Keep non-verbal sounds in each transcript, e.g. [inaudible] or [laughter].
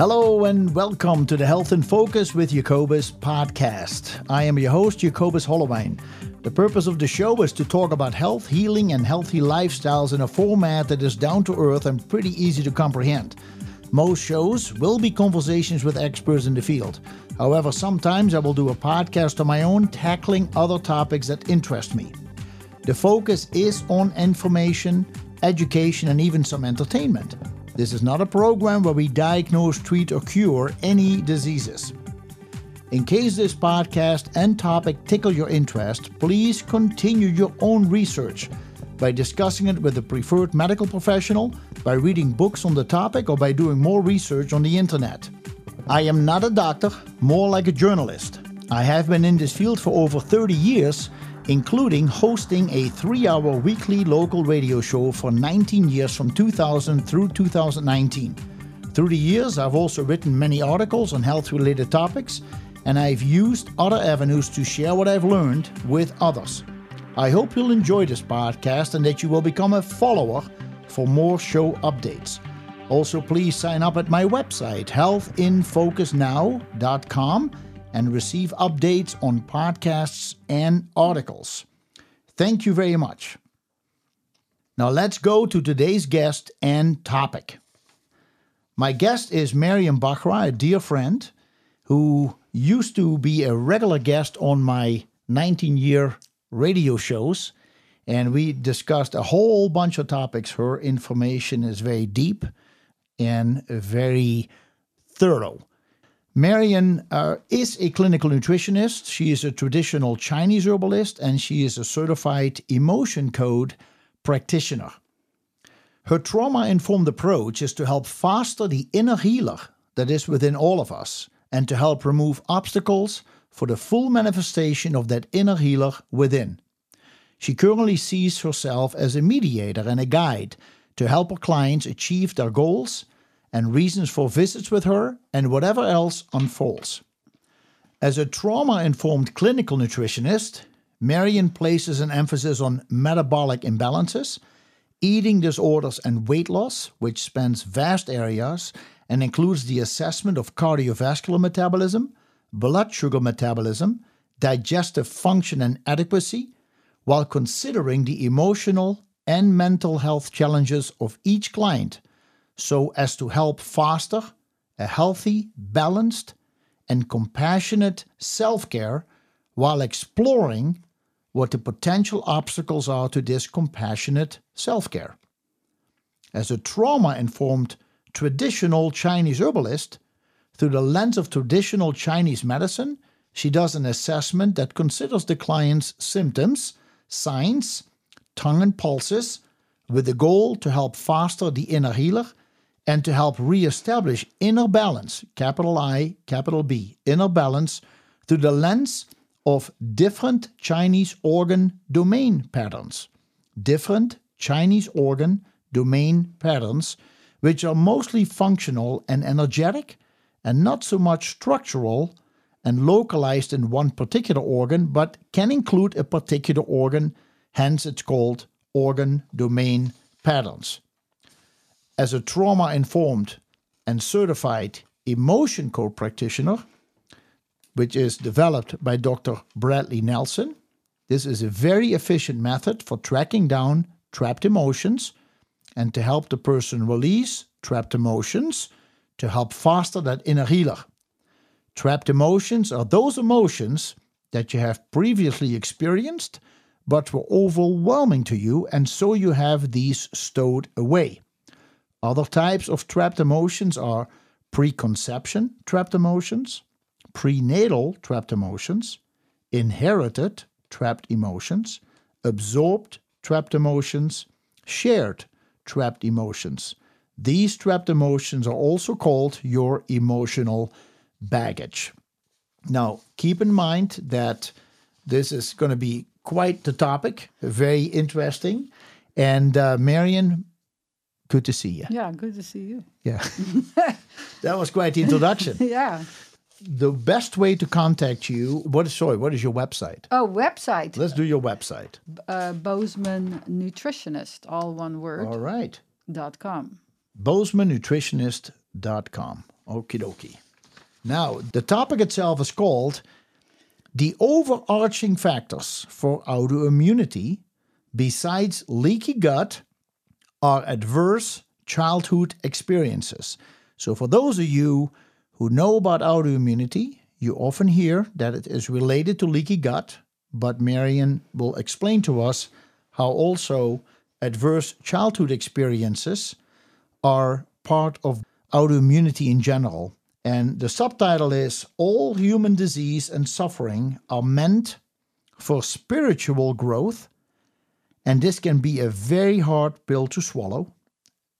Hello and welcome to the Health in Focus with Jacobus podcast. I am your host, Jacobus Hollowijn. The purpose of the show is to talk about health, healing, and healthy lifestyles in a format that is down to earth and pretty easy to comprehend. Most shows will be conversations with experts in the field. However, sometimes I will do a podcast on my own, tackling other topics that interest me. The focus is on information, education, and even some entertainment. This is not a program where we diagnose, treat, or cure any diseases. In case this podcast and topic tickle your interest, please continue your own research by discussing it with a preferred medical professional, by reading books on the topic, or by doing more research on the internet. I am not a doctor, more like a journalist. I have been in this field for over 30 years, including hosting a three hour weekly local radio show for 19 years from 2000 through 2019. Through the years, I've also written many articles on health related topics and I've used other avenues to share what I've learned with others. I hope you'll enjoy this podcast and that you will become a follower for more show updates. Also, please sign up at my website, healthinfocusnow.com, and receive updates on podcasts and articles. Thank you very much. Now, let's go to today's guest and topic. My guest is Marion Bachra, a dear friend who used to be a regular guest on my 19 year radio shows. And we discussed a whole bunch of topics. Her information is very deep and very thorough. Marion uh, is a clinical nutritionist. She is a traditional Chinese herbalist and she is a certified emotion code practitioner. Her trauma informed approach is to help foster the inner healer that is within all of us and to help remove obstacles for the full manifestation of that inner healer within. She currently sees herself as a mediator and a guide to help her clients achieve their goals and reasons for visits with her and whatever else unfolds. As a trauma informed clinical nutritionist, Marion places an emphasis on metabolic imbalances, eating disorders, and weight loss, which spans vast areas and includes the assessment of cardiovascular metabolism, blood sugar metabolism, digestive function and adequacy, while considering the emotional and mental health challenges of each client so as to help foster a healthy, balanced, and compassionate self care while exploring what the potential obstacles are to this compassionate self care. As a trauma informed traditional Chinese herbalist, through the lens of traditional Chinese medicine, she does an assessment that considers the client's symptoms, signs, tongue, and pulses with the goal to help foster the inner healer and to help reestablish inner balance, capital I, capital B, inner balance through the lens of different Chinese organ domain patterns. Different Chinese organ domain patterns which are mostly functional and energetic and not so much structural and localized in one particular organ, but can include a particular organ, hence, it's called organ domain patterns. As a trauma informed and certified emotion code practitioner, which is developed by Dr. Bradley Nelson, this is a very efficient method for tracking down trapped emotions and to help the person release trapped emotions to help foster that inner healer. Trapped emotions are those emotions that you have previously experienced but were overwhelming to you, and so you have these stowed away. Other types of trapped emotions are preconception trapped emotions, prenatal trapped emotions, inherited trapped emotions, absorbed trapped emotions, shared trapped emotions. These trapped emotions are also called your emotional baggage. Now, keep in mind that this is going to be quite the topic, very interesting. And uh, Marion, good to see you. Yeah, good to see you. Yeah. [laughs] that was quite the introduction. [laughs] yeah. The best way to contact you, what is, sorry, what is your website? Oh, website. Let's do your website. Uh, Bozeman Nutritionist, all one word. All right. Dot com. BozemanNutritionist.com. Okie dokie. Now, the topic itself is called The Overarching Factors for Autoimmunity, besides leaky gut, are adverse childhood experiences. So, for those of you who know about autoimmunity, you often hear that it is related to leaky gut, but Marion will explain to us how also adverse childhood experiences are part of autoimmunity in general. And the subtitle is All Human Disease and Suffering Are Meant for Spiritual Growth. And this can be a very hard pill to swallow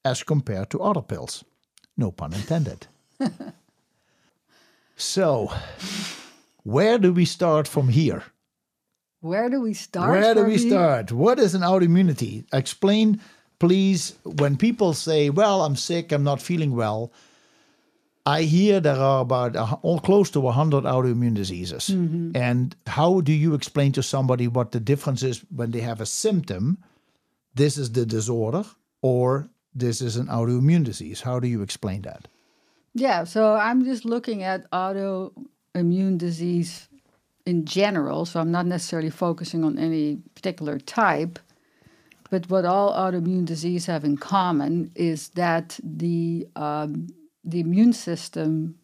as compared to other pills. No pun intended. [laughs] so, where do we start from here? Where do we start? Where do from we here? start? What is an autoimmunity? Explain, please. When people say, "Well, I'm sick, I'm not feeling well," I hear there are about a, all close to hundred autoimmune diseases. And how do you explain to somebody what the difference is when they have a symptom? This is the disorder, or this is an autoimmune disease. How do you explain that? Yeah, so I'm just looking at autoimmune disease in general. So I'm not necessarily focusing on any particular type. But what all autoimmune disease have in common is that the um, the immune system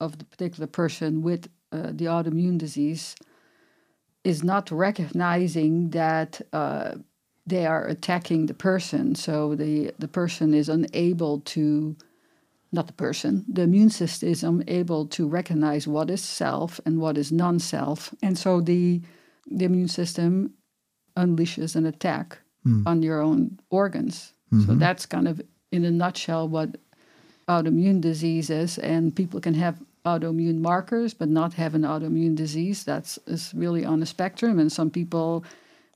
of the particular person with uh, the autoimmune disease is not recognizing that uh, they are attacking the person. So the the person is unable to not the person, the immune system is unable to recognize what is self and what is non self. And so the, the immune system unleashes an attack on your own organs. So that's kind of, in a nutshell, what autoimmune diseases. And people can have autoimmune markers but not have an autoimmune disease. That's is really on a spectrum. And some people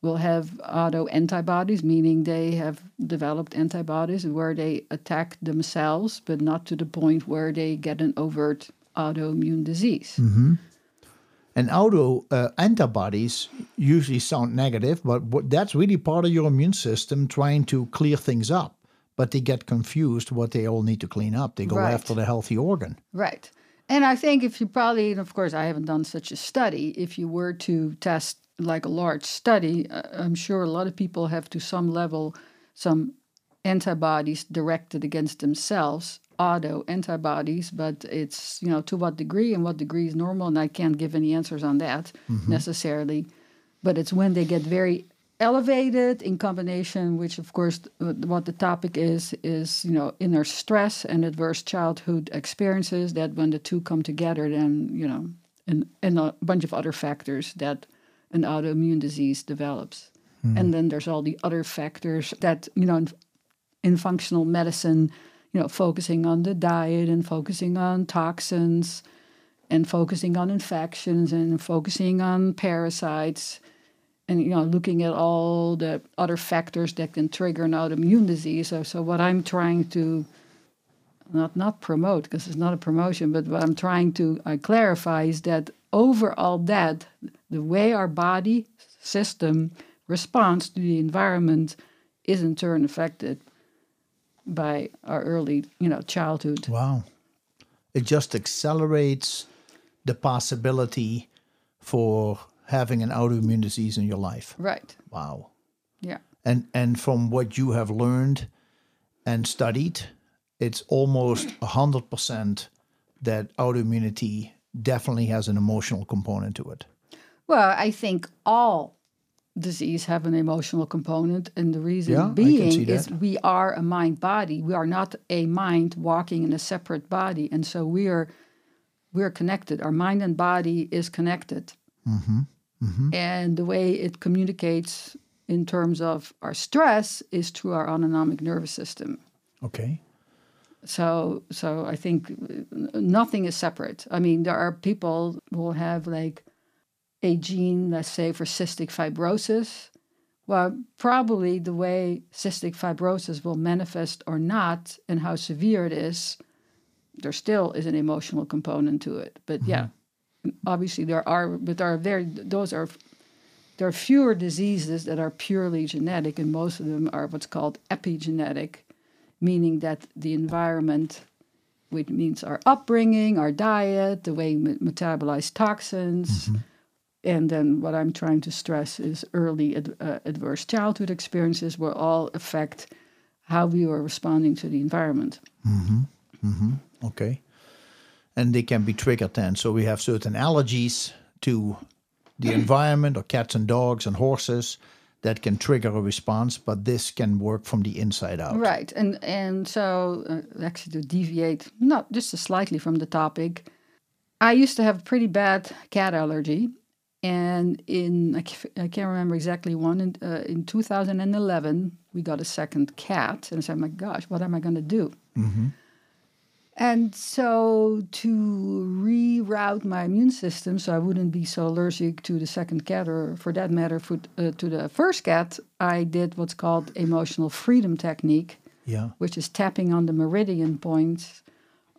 will have auto antibodies, meaning they have developed antibodies where they attack themselves, but not to the point where they get an overt autoimmune disease. And auto uh, antibodies usually sound negative, but that's really part of your immune system trying to clear things up. But they get confused what they all need to clean up. They go Right. after the healthy organ. Right. And I think if you probably, and of course, I haven't done such a study, if you were to test like a large study, uh, I'm sure a lot of people have to some level some antibodies directed against themselves, auto antibodies, but it's, you know, to what degree and what degree is normal. And I can't give any answers on that necessarily. But it's when they get very elevated in combination, which of course what the topic is, is, you know, inner stress and adverse childhood experiences that when the two come together, then, you know, and, and a bunch of other factors that an autoimmune disease develops. Hmm. And then there's all the other factors that, you know, in, in functional medicine, you know, focusing on the diet and focusing on toxins and focusing on infections and focusing on parasites and you know looking at all the other factors that can trigger an autoimmune disease so, so what i'm trying to not not promote because it's not a promotion but what i'm trying to uh, clarify is that over all that the way our body system responds to the environment is in turn affected by our early you know childhood Wow. It just accelerates the possibility for having an autoimmune disease in your life. right Wow. yeah And and from what you have learned and studied, it's almost hundred percent that autoimmunity definitely has an emotional component to it. Well, I think all disease have an emotional component, and the reason Yeah, being is we are a mind body. We are not a mind walking in a separate body, and so we are we're connected. Our mind and body is connected, Mm-hmm. And the way it communicates in terms of our stress is through our autonomic nervous system. Okay. So, so I think uh, nothing is separate. I mean, there are people who will have like a gene, let's say, for cystic fibrosis. Well, probably the way cystic fibrosis will manifest or not, and how severe it is, there still is an emotional component to it. But yeah, obviously there are, but there are very those are there are fewer diseases that are purely genetic, and most of them are what's called epigenetic, meaning that the environment which means our upbringing, our diet, the way we metabolize toxins. And then what I'm trying to stress is early ad, uh, adverse childhood experiences will all affect how we are responding to the environment. Mm hmm. Okay. And they can be triggered then. So we have certain allergies to the environment or cats and dogs and horses that can trigger a response, but this can work from the inside out. Right, and and so uh, actually to deviate, not just slightly from the topic, I used to have a pretty bad cat allergy, and in I can't remember exactly one in, uh, in 2011 we got a second cat, and I said, "My gosh, what am I going to do?" And so to reroute my immune system so I wouldn't be so allergic to the second cat, or for that matter, for, uh, to the first cat, I did what's called emotional freedom technique Yeah. which is tapping on the meridian points.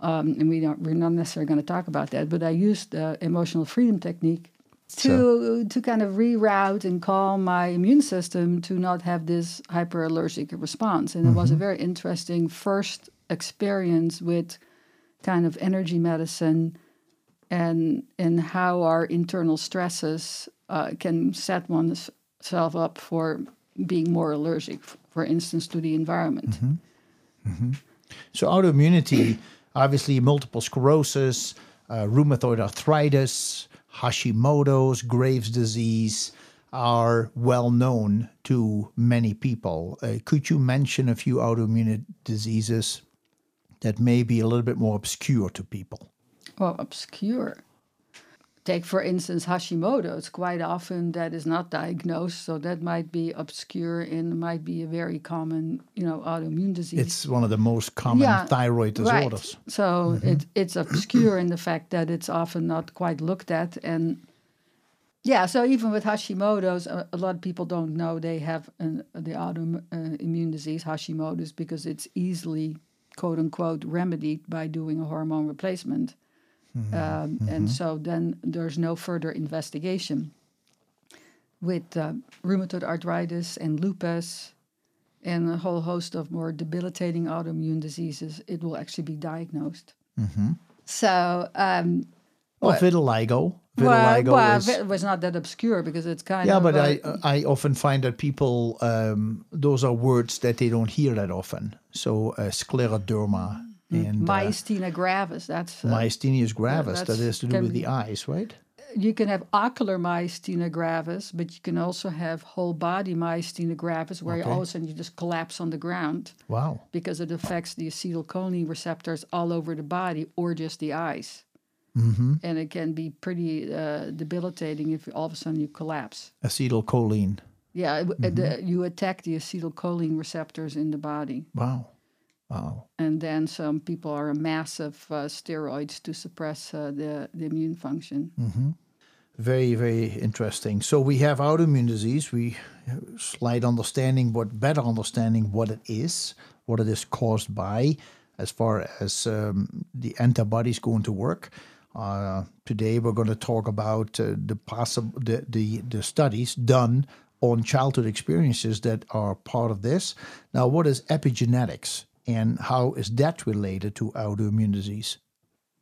Um, and we don't, we're not necessarily going to talk about that, but I used the emotional freedom technique to to kind of reroute and calm my immune system to not have this hyperallergic response. And it was a very interesting first experience with kind of energy medicine and and how our internal stresses uh, can set oneself up for being more allergic, for instance, to the environment. So autoimmunity, obviously multiple sclerosis, uh, rheumatoid arthritis, Hashimoto's, Graves' disease are well known to many people. Uh, could you mention a few autoimmune diseases that may be a little bit more obscure to people? Well, obscure. Take, for instance, Hashimoto's. Quite often that is not diagnosed, so that might be obscure and might be a very common, you know, autoimmune disease. It's one of the most common Yeah, thyroid Right. disorders. So mm-hmm. it, it's obscure in the fact that it's often not quite looked at. And yeah, so even with Hashimoto's, a, a lot of people don't know they have an, the autoimmune uh, disease, Hashimoto's, because it's easily, quote unquote, remedied by doing a hormone replacement. Um, And so then there's no further investigation. With uh, rheumatoid arthritis and lupus, and a whole host of more debilitating autoimmune diseases, it will actually be diagnosed. So, um, Well, vitiligo. Vitiligo well, is. it was not that obscure because it's kind Yeah, of. Yeah, but uh, I I often find that people um, those are words that they don't hear that often. So uh, scleroderma and uh, myasthenia gravis. That's uh, myasthenia gravis. that's- has to do with be- the eyes, right? you can have ocular myasthenia gravis, but you can also have whole body myasthenia gravis, where you all of a sudden you just collapse on the ground Wow. because it affects the acetylcholine receptors all over the body or just the eyes. Hmm And it can be pretty uh, debilitating if all of a sudden you collapse. Acetylcholine. Yeah, Mm-hmm. the, you attack the acetylcholine receptors in the body. Wow. Wow. And then some people are on massive uh, steroids to suppress uh, the, the immune function. Very, very interesting. So we have autoimmune disease. We slight understanding, but better understanding what it is, what it is caused by, as far as um, the antibodies going to work. Uh, today we're going to talk about uh, the possible the, the the studies done on childhood experiences that are part of this. Now, what is epigenetics, and how is that related to autoimmune disease?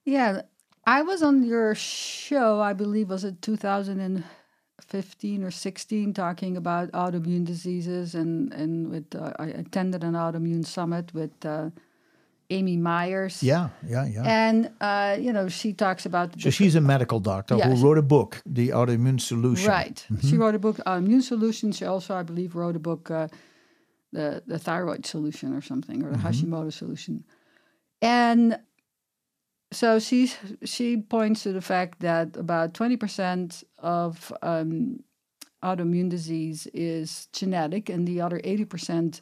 Yeah, I was on your show, I believe, was it 2015 or 16, talking about autoimmune diseases, and and with uh, I attended an autoimmune summit with uh, Amy Myers. Yeah, yeah, yeah. And uh, you know, she talks about So she's a medical doctor Yeah, who she- wrote a book, The Autoimmune Solution. Right. She wrote a book, Autoimmune Solution. She also, I believe, wrote a book, uh, the the Thyroid Solution or something, or the Hashimoto Solution. And so she she points to the fact that about twenty percent of um, autoimmune disease is genetic, and the other eighty percent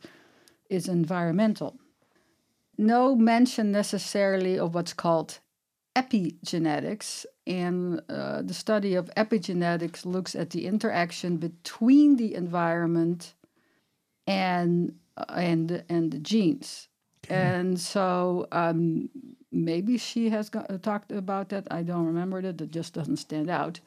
is environmental. No mention necessarily of what's called epigenetics, and uh, the study of epigenetics looks at the interaction between the environment and uh, and and the genes. And so um, maybe she has got, talked about that. I don't remember that. It just doesn't stand out.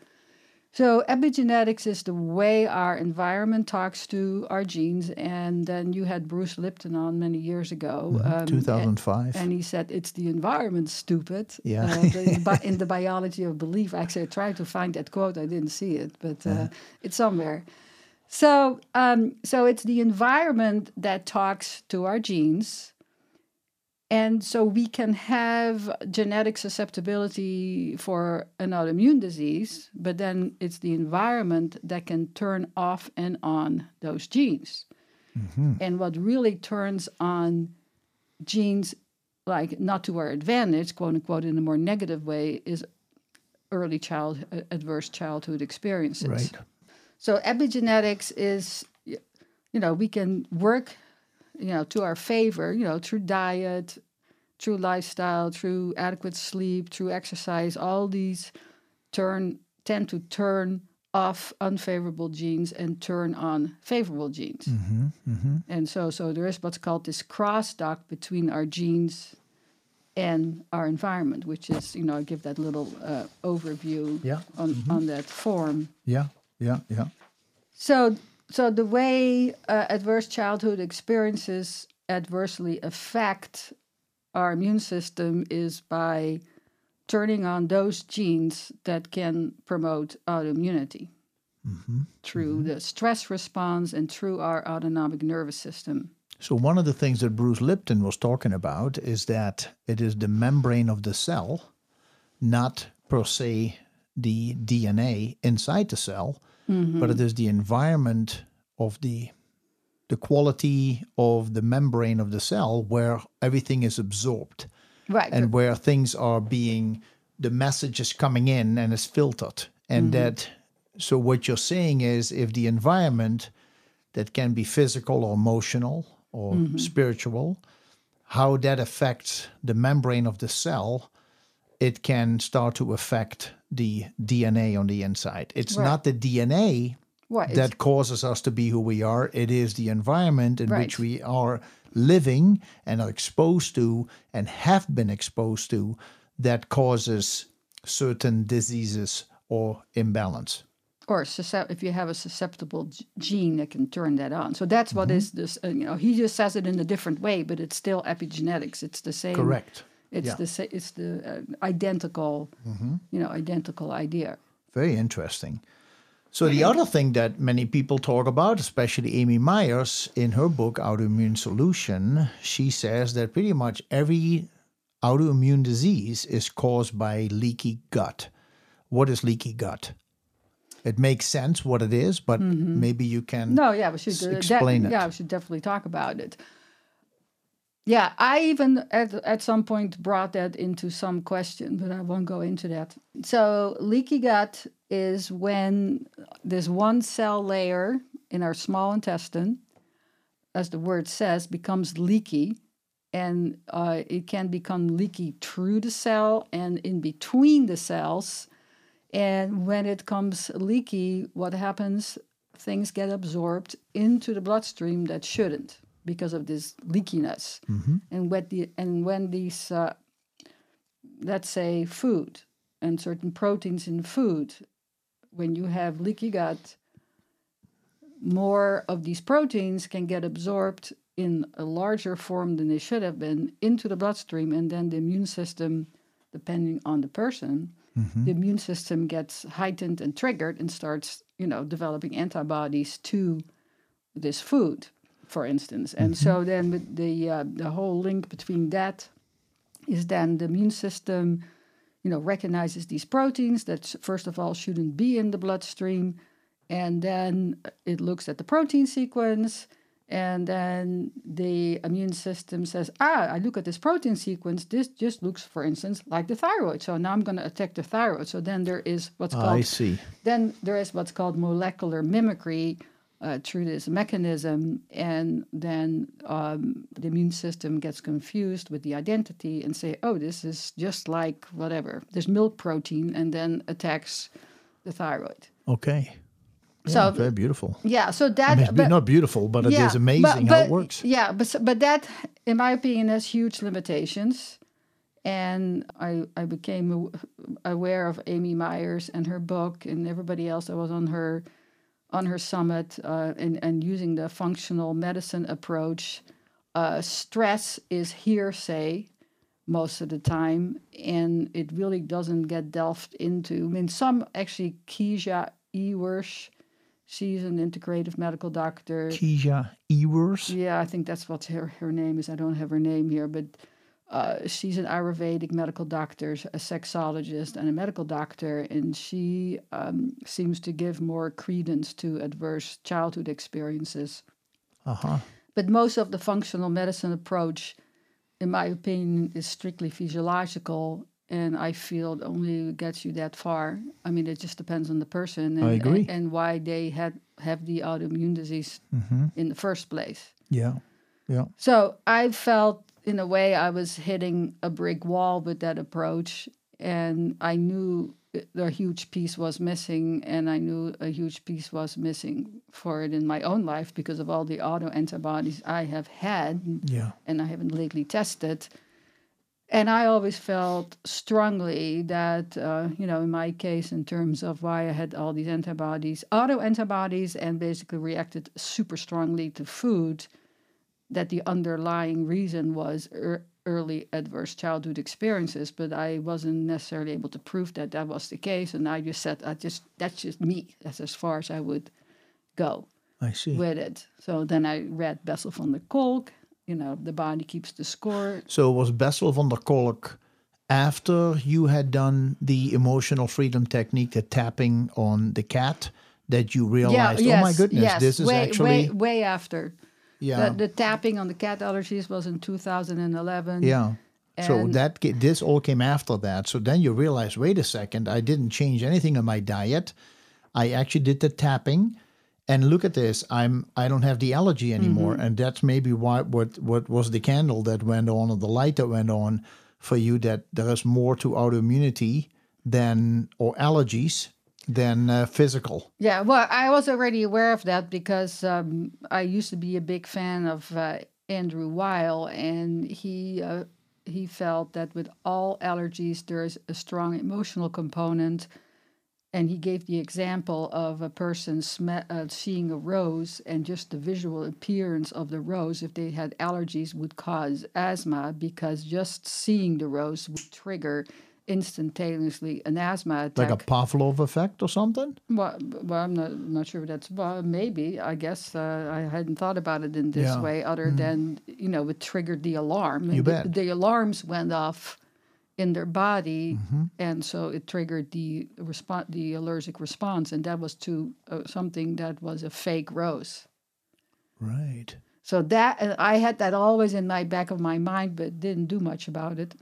So epigenetics is the way our environment talks to our genes, and then you had Bruce Lipton on many years ago. um, 2005. and he said it's the environment, stupid. Yeah. Uh, the, [laughs] in the biology of belief. Actually, I tried to find that quote. I didn't see it, but uh, it's somewhere. So, um, so it's the environment that talks to our genes, and so we can have genetic susceptibility for an autoimmune disease, but then it's the environment that can turn off and on those genes. And what really turns on genes like not to our advantage, quote unquote, in a more negative way, is early child uh, adverse childhood experiences. Right. So epigenetics is, you know, we can work, you know, to our favor, you know, through diet, through lifestyle, through adequate sleep, through exercise. All these turn tend to turn off unfavorable genes and turn on favorable genes. Mm-hmm, mm-hmm. And so, so there is what's called this crosstalk between our genes and our environment, which is, you know, I give that little uh, overview Yeah. on, mm-hmm. on that form. Yeah, yeah, yeah. So, so the way uh, adverse childhood experiences adversely affect our immune system is by turning on those genes that can promote autoimmunity. Through the stress response and through our autonomic nervous system. So one of the things that Bruce Lipton was talking about is that it is the membrane of the cell, not per se the DNA inside the cell, Mm-hmm. but it is the environment of the the quality of the membrane of the cell where everything is absorbed. Right. and where things are being the message is coming in and is filtered. And mm-hmm. that so what you're saying is if the environment that can be physical or emotional or mm-hmm. spiritual how that affects the membrane of the cell it can start to affect the dna on the inside it's Right. not the dna Right, that causes us to be who we are. It is the environment in which we are living and are exposed to and have been exposed to that causes certain diseases or imbalance. or if you have a susceptible gene that can turn that on. So that's what is this. Uh, you know, he just says it in a different way, but it's still epigenetics. It's the same. Correct. It's Yeah. the sa- it's the uh, identical, you know, identical idea. Very interesting. So the other thing that many people talk about, especially Amy Myers in her book Autoimmune Solution, she says that pretty much every autoimmune disease is caused by leaky gut. What is leaky gut? It makes sense what it is, but maybe you can Mm-hmm. No, yeah, we should uh, explain it. Yeah, we should definitely talk about it. Yeah, I even at at some point brought that into some question, but I won't go into that. So leaky gut is when this one cell layer in our small intestine, as the word says, becomes leaky, and uh, it can become leaky through the cell and in between the cells. And when it comes leaky, what happens? Things get absorbed into the bloodstream that shouldn't because of this leakiness. And when the and when these, uh, let's say, food and certain proteins in food, when you have leaky gut, more of these proteins can get absorbed in a larger form than they should have been into the bloodstream, and then the immune system, depending on the person, the immune system gets heightened and triggered and starts, you know, developing antibodies to this food, for instance. And so then the uh, the whole link between that is then the immune system, you know, recognizes these proteins that first of all shouldn't be in the bloodstream, and then it looks at the protein sequence. And then the immune system says, ah, I look at this protein sequence. This just looks, for instance, like the thyroid. So now I'm going to attack the thyroid. So then there is what's I called see. then there is what's called molecular mimicry uh, through this mechanism, and then um, the immune system gets confused with the identity and say, "Oh, this is just like whatever this milk protein," and then attacks the thyroid. Okay. So- Yeah, very beautiful. Yeah, so that I mean, it's but- not beautiful, but it is amazing but- how it works. Yeah, but but that, in my opinion, has huge limitations. And I, I became aware of Amy Myers and her book and everybody else that was on her on her summit uh, and, and using the functional medicine approach. Uh, stress is hearsay most of the time, and it really doesn't get delved into. I mean, some actually, Keesha Ewers, she's an integrative medical doctor. Keesha Ewers. Yeah, I think that's what her, her name is. I don't have her name here, but uh, she's an Ayurvedic medical doctor, a sexologist, and a medical doctor, and she um, seems to give more credence to adverse childhood experiences. Uh huh. But most of the functional medicine approach, in my opinion, is strictly physiological, and I feel it only gets you that far. I mean, it just depends on the person and, I agree. and, and why they had have the autoimmune disease in the first place. Yeah. Yeah. So I felt, in a way, I was hitting a brick wall with that approach, and I knew a huge piece was missing, and I knew a huge piece was missing for it in my own life because of all the auto antibodies I have had, Yeah. and I haven't lately tested. And I always felt strongly that, uh, you know, in my case, in terms of why I had all these antibodies, auto antibodies, and basically reacted super strongly to food, that the underlying reason was er- early adverse childhood experiences. But I wasn't necessarily able to prove that that was the case. And I just said, I just that's just me. That's as far as I would go I see. with it. So then I read Bessel van der Kolk. You know, the body keeps the score. So was Bessel van der Kolk after you had done the emotional freedom technique, the tapping on the cat, that you realized, oh my goodness, yes, this is way, actually way, way after. Yeah, The, the tapping on the cat allergies was in 2011. yeah. So that this all came after that. So then you realize, wait a second, I didn't change anything in my diet. I actually did the tapping, and look at this. I'm I don't have the allergy anymore, Mm-hmm. and that's maybe why what what was the candle that went on or the light that went on for you that there is more to autoimmunity than or allergies than uh, physical. Yeah, well, I was already aware of that because um, I used to be a big fan of uh, Andrew Weil, and he uh, he felt that with all allergies there is a strong emotional component, and he gave the example of a person sm- uh, seeing a rose and just the visual appearance of the rose, if they had allergies, would cause asthma because just seeing the rose would trigger instantaneously an asthma attack. Like a Pavlov effect or something? Well, well, I'm not not sure if that's well, maybe. I guess uh, I hadn't thought about it in this Yeah. way, other than you know, it triggered the alarm. You And the, bet. the alarms went off in their body, Mm-hmm. and so it triggered the response, the allergic response, and that was to uh, something that was a fake rose. Right. So that and I had that always in my back of my mind, but didn't do much about it.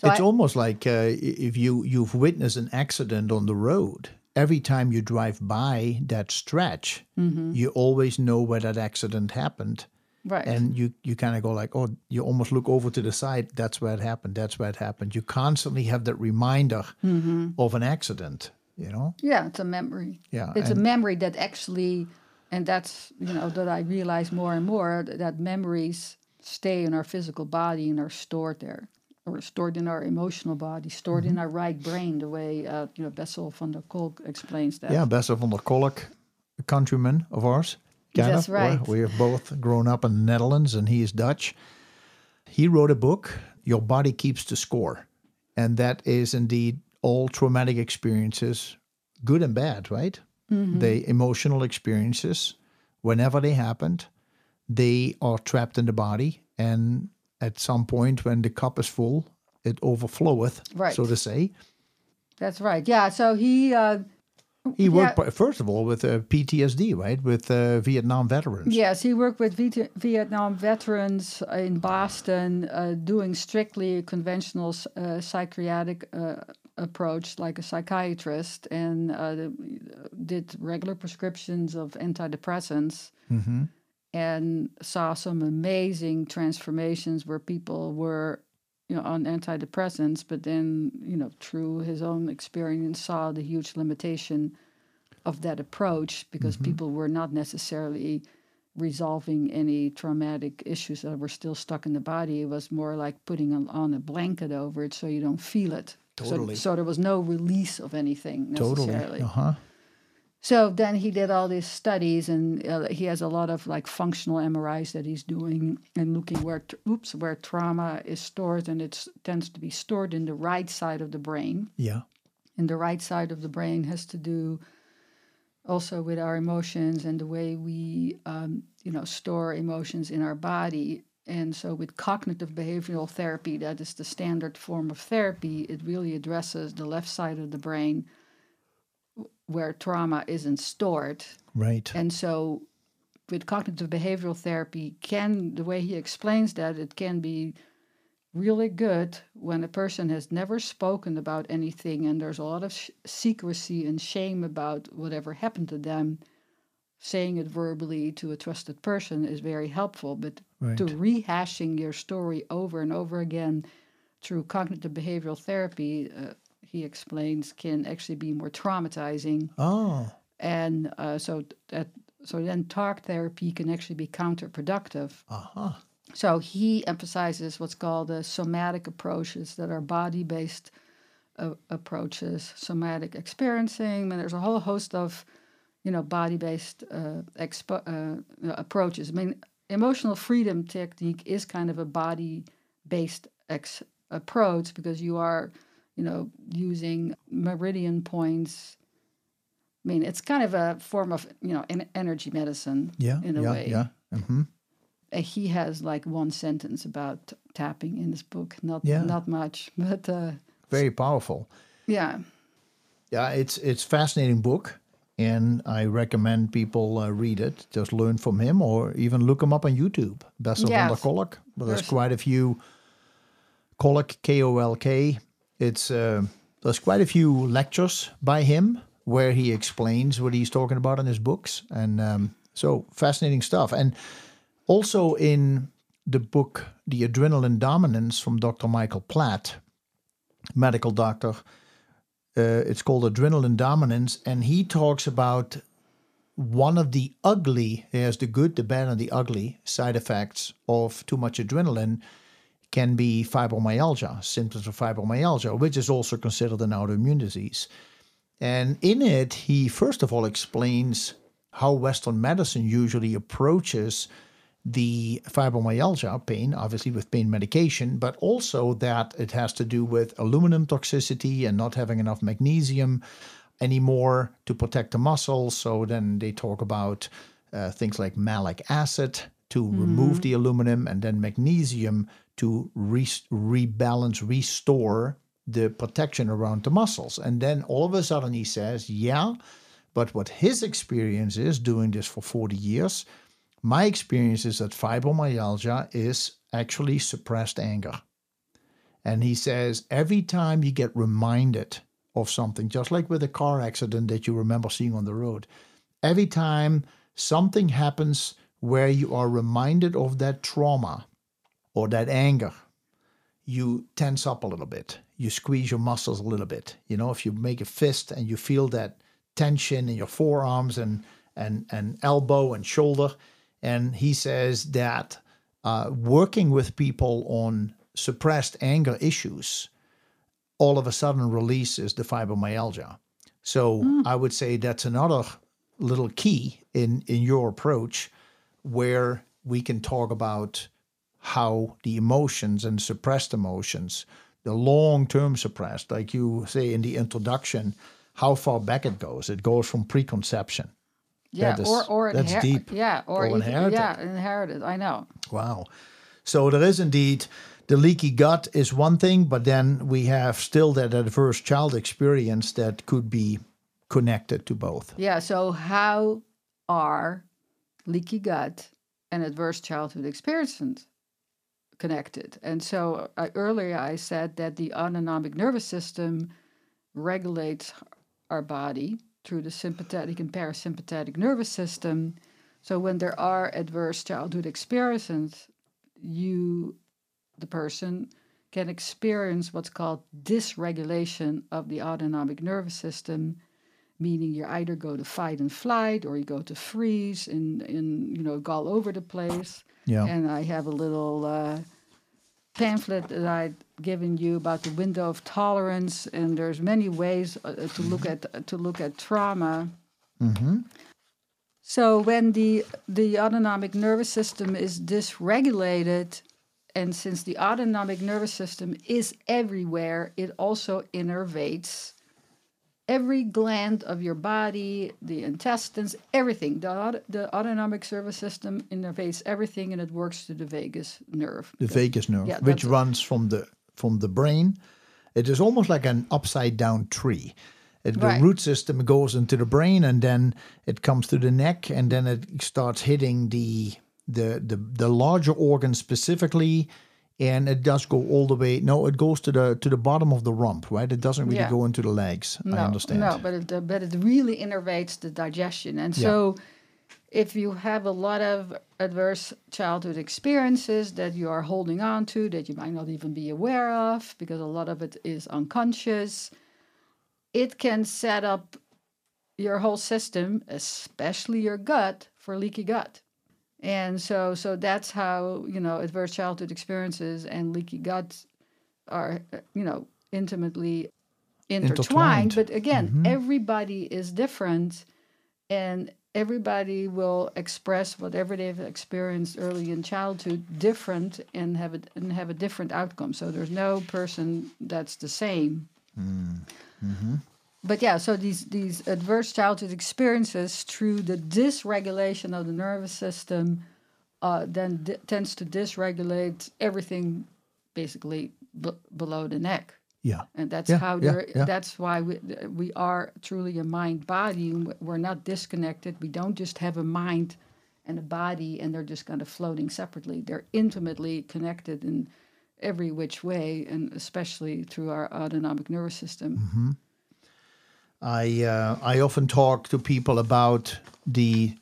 So it's I- almost like uh, if you you've witnessed an accident on the road. Every time you drive by that stretch, Mm-hmm. you always know where that accident happened, Right. and you you kind of go like, oh, you almost look over to the side. That's where it happened. That's where it happened. You constantly have that reminder Mm-hmm. of an accident. You know. Yeah, it's a memory. Yeah, It's a memory that actually, and that's, you know, that I realize more and more that memories stay in our physical body and are stored there, or stored in our emotional body, stored Mm-hmm. in our right brain, the way, uh, you know, Bessel van der Kolk explains that. Yeah, Bessel van der Kolk, a countryman of ours. kind That's of. right. We have both grown up in the Netherlands, and he is Dutch. He wrote a book, Your Body Keeps the Score. And that is indeed all traumatic experiences, good and bad, right? Mm-hmm. The emotional experiences, whenever they happened, they are trapped in the body. And at some point, when the cup is full, it overfloweth, Right. so to say. That's right. Yeah. So he, uh, He worked, Yeah. first of all, with uh, PTSD, right? With uh, Vietnam veterans. Yes, he worked with Viet- Vietnam veterans in Boston, uh, doing strictly conventional uh, psychiatric uh, approach, like a psychiatrist, and uh, did regular prescriptions of antidepressants, and saw some amazing transformations where people were. You know, on antidepressants, but then, you know, through his own experience, saw the huge limitation of that approach because people were not necessarily resolving any traumatic issues that were still stuck in the body. It was more like putting on, a blanket over it so you don't feel it. Totally. So, so there was no release of anything necessarily. Totally. Uh huh. So then he did all these studies, and uh, he has a lot of like functional MRIs that he's doing and looking where oops where trauma is stored, and it tends to be stored in the right side of the brain. Yeah. And the right side of the brain has to do also with our emotions and the way we um, you know store emotions in our body. And so with cognitive behavioral therapy, that is the standard form of therapy. It really addresses the left side of the brain where trauma isn't stored. Right. And so with cognitive behavioral therapy can the way he explains that it can be really good when a person has never spoken about anything and there's a lot of sh- secrecy and shame about whatever happened to them saying it verbally to a trusted person is very helpful but Right. to rehashing your story over and over again through cognitive behavioral therapy uh, he explains can actually be more traumatizing Oh. and uh, so that so then talk therapy can actually be counterproductive Uh huh. so he emphasizes what's called the somatic approaches that are body-based uh, approaches somatic experiencing and there's a whole host of you know body-based uh, expo- uh, approaches i mean emotional freedom technique is kind of a body-based ex- approach because you are you know using meridian points i mean it's kind of a form of you know en- energy medicine Yeah. in a yeah. way Yeah. Mm-hmm. uh, he has like one sentence about t- tapping in his book not Yeah. not much [laughs] but uh Very powerful. yeah Yeah, it's it's fascinating book, and I recommend people uh, read it. Just learn from him, or even look him up on YouTube. Bessel van der Yes. Kolk. There's- quite a few. Kolk K O L K. It's uh, there's quite a few lectures by him where he explains what he's talking about in his books, and um, so fascinating stuff. And also in the book, The Adrenaline Dominance from Dr. Michael Platt, medical doctor uh, it's called adrenaline dominance and he talks about one of the ugly there's the good the bad and the ugly side effects of too much adrenaline can be fibromyalgia symptoms of fibromyalgia which is also considered an autoimmune disease and in it he first of all explains how western medicine usually approaches the fibromyalgia pain, obviously with pain medication, but also that it has to do with aluminum toxicity and not having enough magnesium anymore to protect the muscles. So then they talk about uh, things like malic acid to remove mm-hmm. the aluminum and then magnesium to re- rebalance, restore the protection around the muscles. And then all of a sudden he says, yeah, but what his experience is doing this for 40 years my experience is that fibromyalgia is actually suppressed anger. And he says every time you get reminded of something, just like with a car accident that you remember seeing on the road, every time something happens where you are reminded of that trauma or that anger, you tense up a little bit. You squeeze your muscles a little bit. You know, if you make a fist and you feel that tension in your forearms and and and elbow and shoulder, and he says that uh, working with people on suppressed anger issues all of a sudden releases the fibromyalgia. So I would say that's another little key in in your approach where we can talk about how the emotions and suppressed emotions, the long-term suppressed, like you say in the introduction, how far back it goes. It goes from preconception. yeah is- or or that's inher- deep. yeah or, Or inherited. yeah inherited i know Wow. So there is indeed the leaky gut is one thing, but then we have still that adverse child experience that could be connected to both. yeah so how are leaky gut and adverse childhood experiences connected and so uh, earlier i said that the autonomic nervous system regulates our body through the sympathetic and parasympathetic nervous system. So when there are adverse childhood experiences, you, the person, can experience what's called dysregulation of the autonomic nervous system, meaning you either go to fight and flight or you go to freeze and, and you know, go all over the place. Yeah. And I have a little uh, pamphlet that I've given you about the window of tolerance, and there's many ways uh, to look at to look at trauma. mm-hmm. So when the the autonomic nervous system is dysregulated, and since the autonomic nervous system is everywhere, it also innervates every gland of your body, the intestines, everything. The, aut- the autonomic nervous system innervates everything, and it works to the vagus nerve. the vagus nerve, Yeah, which runs from the from the brain. It is almost like an upside down tree. It, Right. The root system goes into the brain, and then it comes to the neck, and then it starts hitting the the the, the larger organs specifically. And it does go all the way. No, it goes to the to the bottom of the rump, right? It doesn't really Yeah. go into the legs. No, I understand. No, but it, uh, but it really innervates the digestion. And so, if you have a lot of adverse childhood experiences that you are holding on to, that you might not even be aware of, because a lot of it is unconscious, it can set up your whole system, especially your gut, for leaky gut. And so, so that's how you know adverse childhood experiences and leaky guts are, you know, intimately intertwined. Intertwined. But again, mm-hmm. everybody is different, and everybody will express whatever they've experienced early in childhood different and have a, and have a different outcome. So there's no person that's the same. Mm. Mm-hmm. But yeah, so these these adverse childhood experiences through the dysregulation of the nervous system, uh, then d- tends to dysregulate everything, basically b- below the neck, Yeah. and that's Yeah, how yeah, there. yeah. That's why we we are truly a mind body. We're not disconnected. We don't just have a mind and a body, and they're just kind of floating separately. They're intimately connected in every which way, and especially through our autonomic nervous system. Mm-hmm. I uh, I often talk to people about the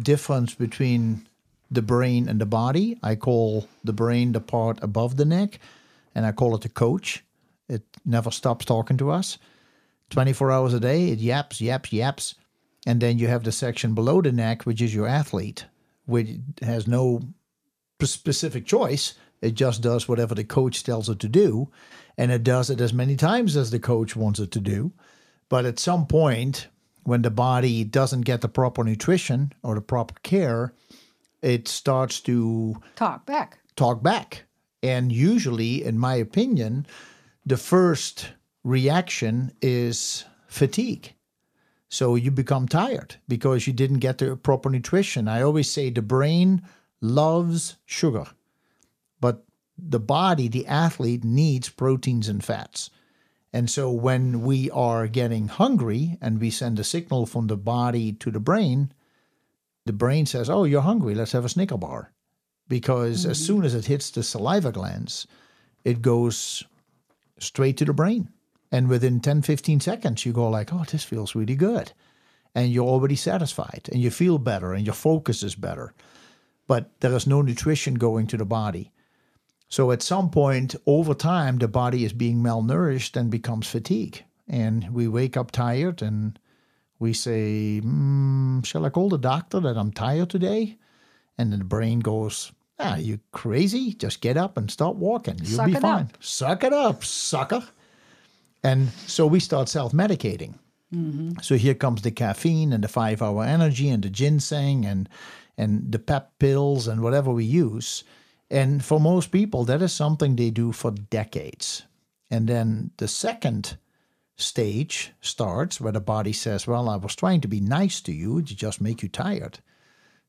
difference between the brain and the body. I call the brain the part above the neck, and I call it the coach. It never stops talking to us. 24 hours a day, it yaps, yaps, yaps. And then you have the section below the neck, which is your athlete, which has no specific choice. It just does whatever the coach tells it to do. And it does it as many times as the coach wants it to do. But at some point, when the body doesn't get the proper nutrition or the proper care, it starts to Talk back. talk back. And usually, in my opinion, the first reaction is fatigue. So you become tired because you didn't get the proper nutrition. I always say the brain loves sugar, but the body, the athlete, needs proteins and fats. And so when we are getting hungry and we send a signal from the body to the brain, the brain says, Oh, you're hungry, let's have a Snicker bar. Because as mm-hmm. soon as it hits the saliva glands, it goes straight to the brain. And within 10, 15 seconds, you go like, oh, this feels really good. And you're already satisfied and you feel better and your focus is better. But there is no nutrition going to the body. So at some point over time, the body is being malnourished and becomes fatigue. And we wake up tired and we say, mm, Shall I call the doctor that I'm tired today? And then the brain goes, Ah, you crazy? Just get up and start walking. You'll Suck be fine. up. Suck it up, sucker. And so we start self medicating. So here comes the caffeine and the five hour energy and the ginseng and and the pep pills and whatever we use. And for most people, that is something they do for decades. And then the second stage starts where the body says, Well, I was trying to be nice to you to just make you tired.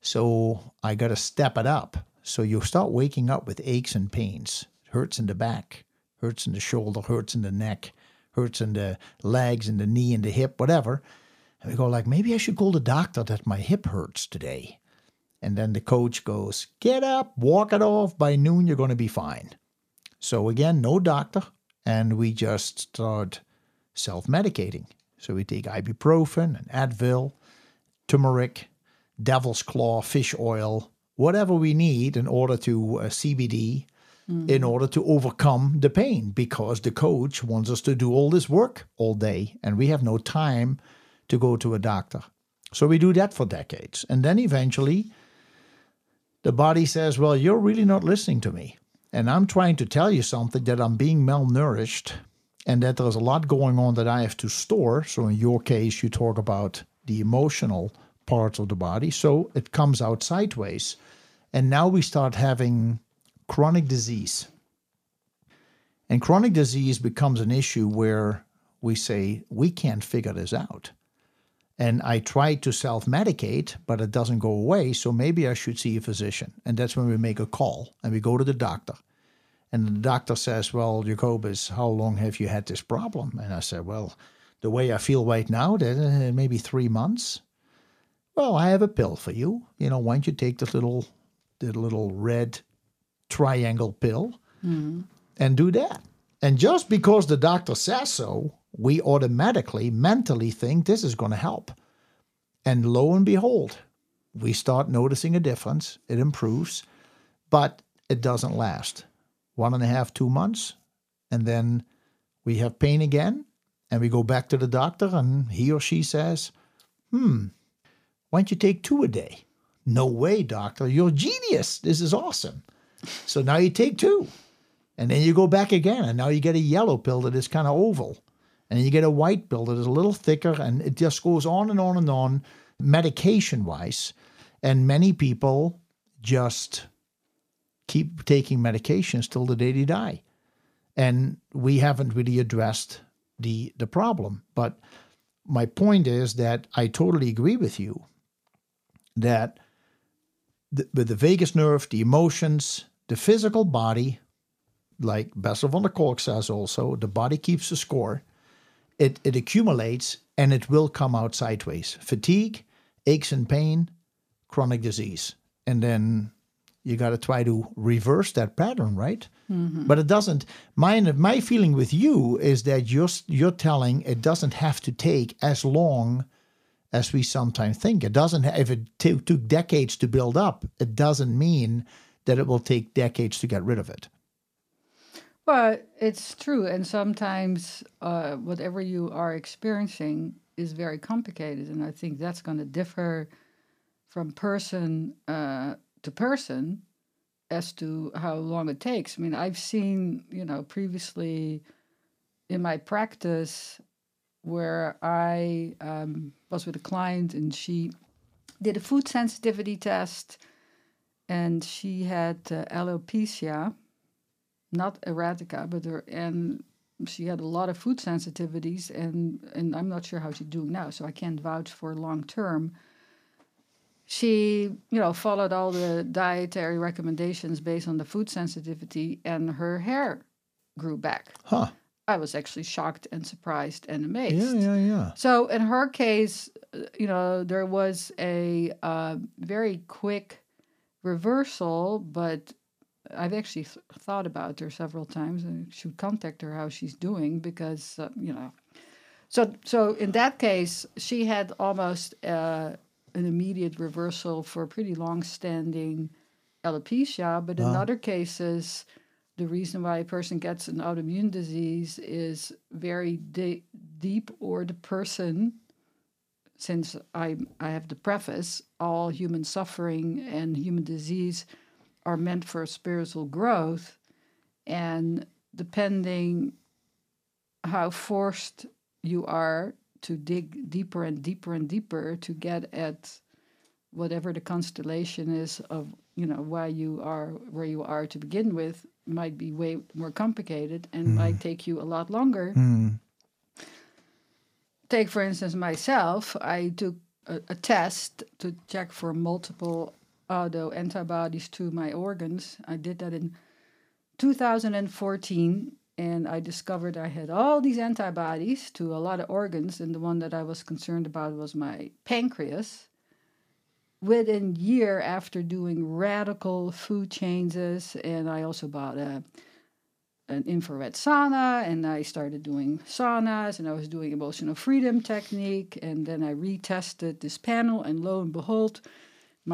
So I got to step it up. So you start waking up with aches and pains, hurts in the back, hurts in the shoulder, hurts in the neck, hurts in the legs and the knee and the hip, whatever. And we go like, maybe I should call the doctor that my hip hurts today. And then the coach goes, get up, walk it off. By noon, you're going to be fine. So again, no doctor. And we just start self medicating. So we take ibuprofen and Advil, turmeric, devil's claw, fish oil, whatever we need in order to uh, CBD, in order to overcome the pain because the coach wants us to do all this work all day and we have no time to go to a doctor. So we do that for decades. And then eventually, the body says, Well, you're really not listening to me. And I'm trying to tell you something that I'm being malnourished and that there's a lot going on that I have to store. So, in your case, you talk about the emotional parts of the body. So, it comes out sideways. And now we start having chronic disease. And chronic disease becomes an issue where we say, we can't figure this out. And I try to self medicate, but it doesn't go away. So maybe I should see a physician. And that's when we make a call and we go to the doctor. And the doctor says, Well, Jacobus, how long have you had this problem? And I said, Well, the way I feel right now, that uh, maybe three months. Well, I have a pill for you. You know, why don't you take this little, the little red triangle pill mm-hmm. and do that? And just because the doctor says so, we automatically mentally think this is going to help. And lo and behold, we start noticing a difference. It improves, but it doesn't last. One and a half, two months, and then we have pain again, and we go back to the doctor, and he or she says, Hmm, why don't you take two a day? No way, doctor. You're genius. This is awesome. So now you take two. And then you go back again, and now you get a yellow pill that is kind of oval. And you get a white pill that is a little thicker, and it just goes on and on and on, medication wise. And many people just keep taking medications till the day they die. And we haven't really addressed the, the problem. But my point is that I totally agree with you that the, with the vagus nerve, the emotions, the physical body, like Bessel van der Kolk says also, the body keeps the score. It, it accumulates and it will come out sideways. Fatigue, aches and pain, chronic disease. And then you got to try to reverse that pattern, right? Mm-hmm. But it doesn't. My my feeling with you is that you're you're telling it doesn't have to take as long as we sometimes think. It doesn't. If it t- took decades to build up, it doesn't mean that it will take decades to get rid of it. Well, it's true. And sometimes uh, whatever you are experiencing is very complicated. And I think that's going to differ from person uh, to person as to how long it takes. I mean, I've seen, you know, previously in my practice where I um, was with a client and she did a food sensitivity test and she had uh, alopecia not areata, but her, and she had a lot of food sensitivities, and and I'm not sure how she's doing now, so I can't vouch for long term. She, you know, followed all the dietary recommendations based on the food sensitivity, and her hair grew back. Huh. I was actually shocked and surprised and amazed. Yeah, yeah, yeah. So in her case, you know, there was a uh, very quick reversal, but I've actually th- thought about her several times and should contact her how she's doing because uh, you know. So so in that case, she had almost uh, an immediate reversal for pretty long-standing alopecia, but in other cases, the reason why a person gets an autoimmune disease is very de- deep, or the person. Since I I have the preface, all human suffering and human disease are meant for spiritual growth. And depending how forced you are to dig deeper and deeper and deeper to get at whatever the constellation is of you know why you are where you are to begin with might be way more complicated and mm. might take you a lot longer mm. take for instance myself i took a, a, test to check for multiple auto antibodies to my organs. I did that in 2014 and I discovered I had all these antibodies to a lot of organs, and the one that I was concerned about was my pancreas. Within a year after doing radical food changes, and I also bought a an infrared sauna, and I started doing saunas, and I was doing emotional freedom technique, and then I retested this panel, and lo and behold,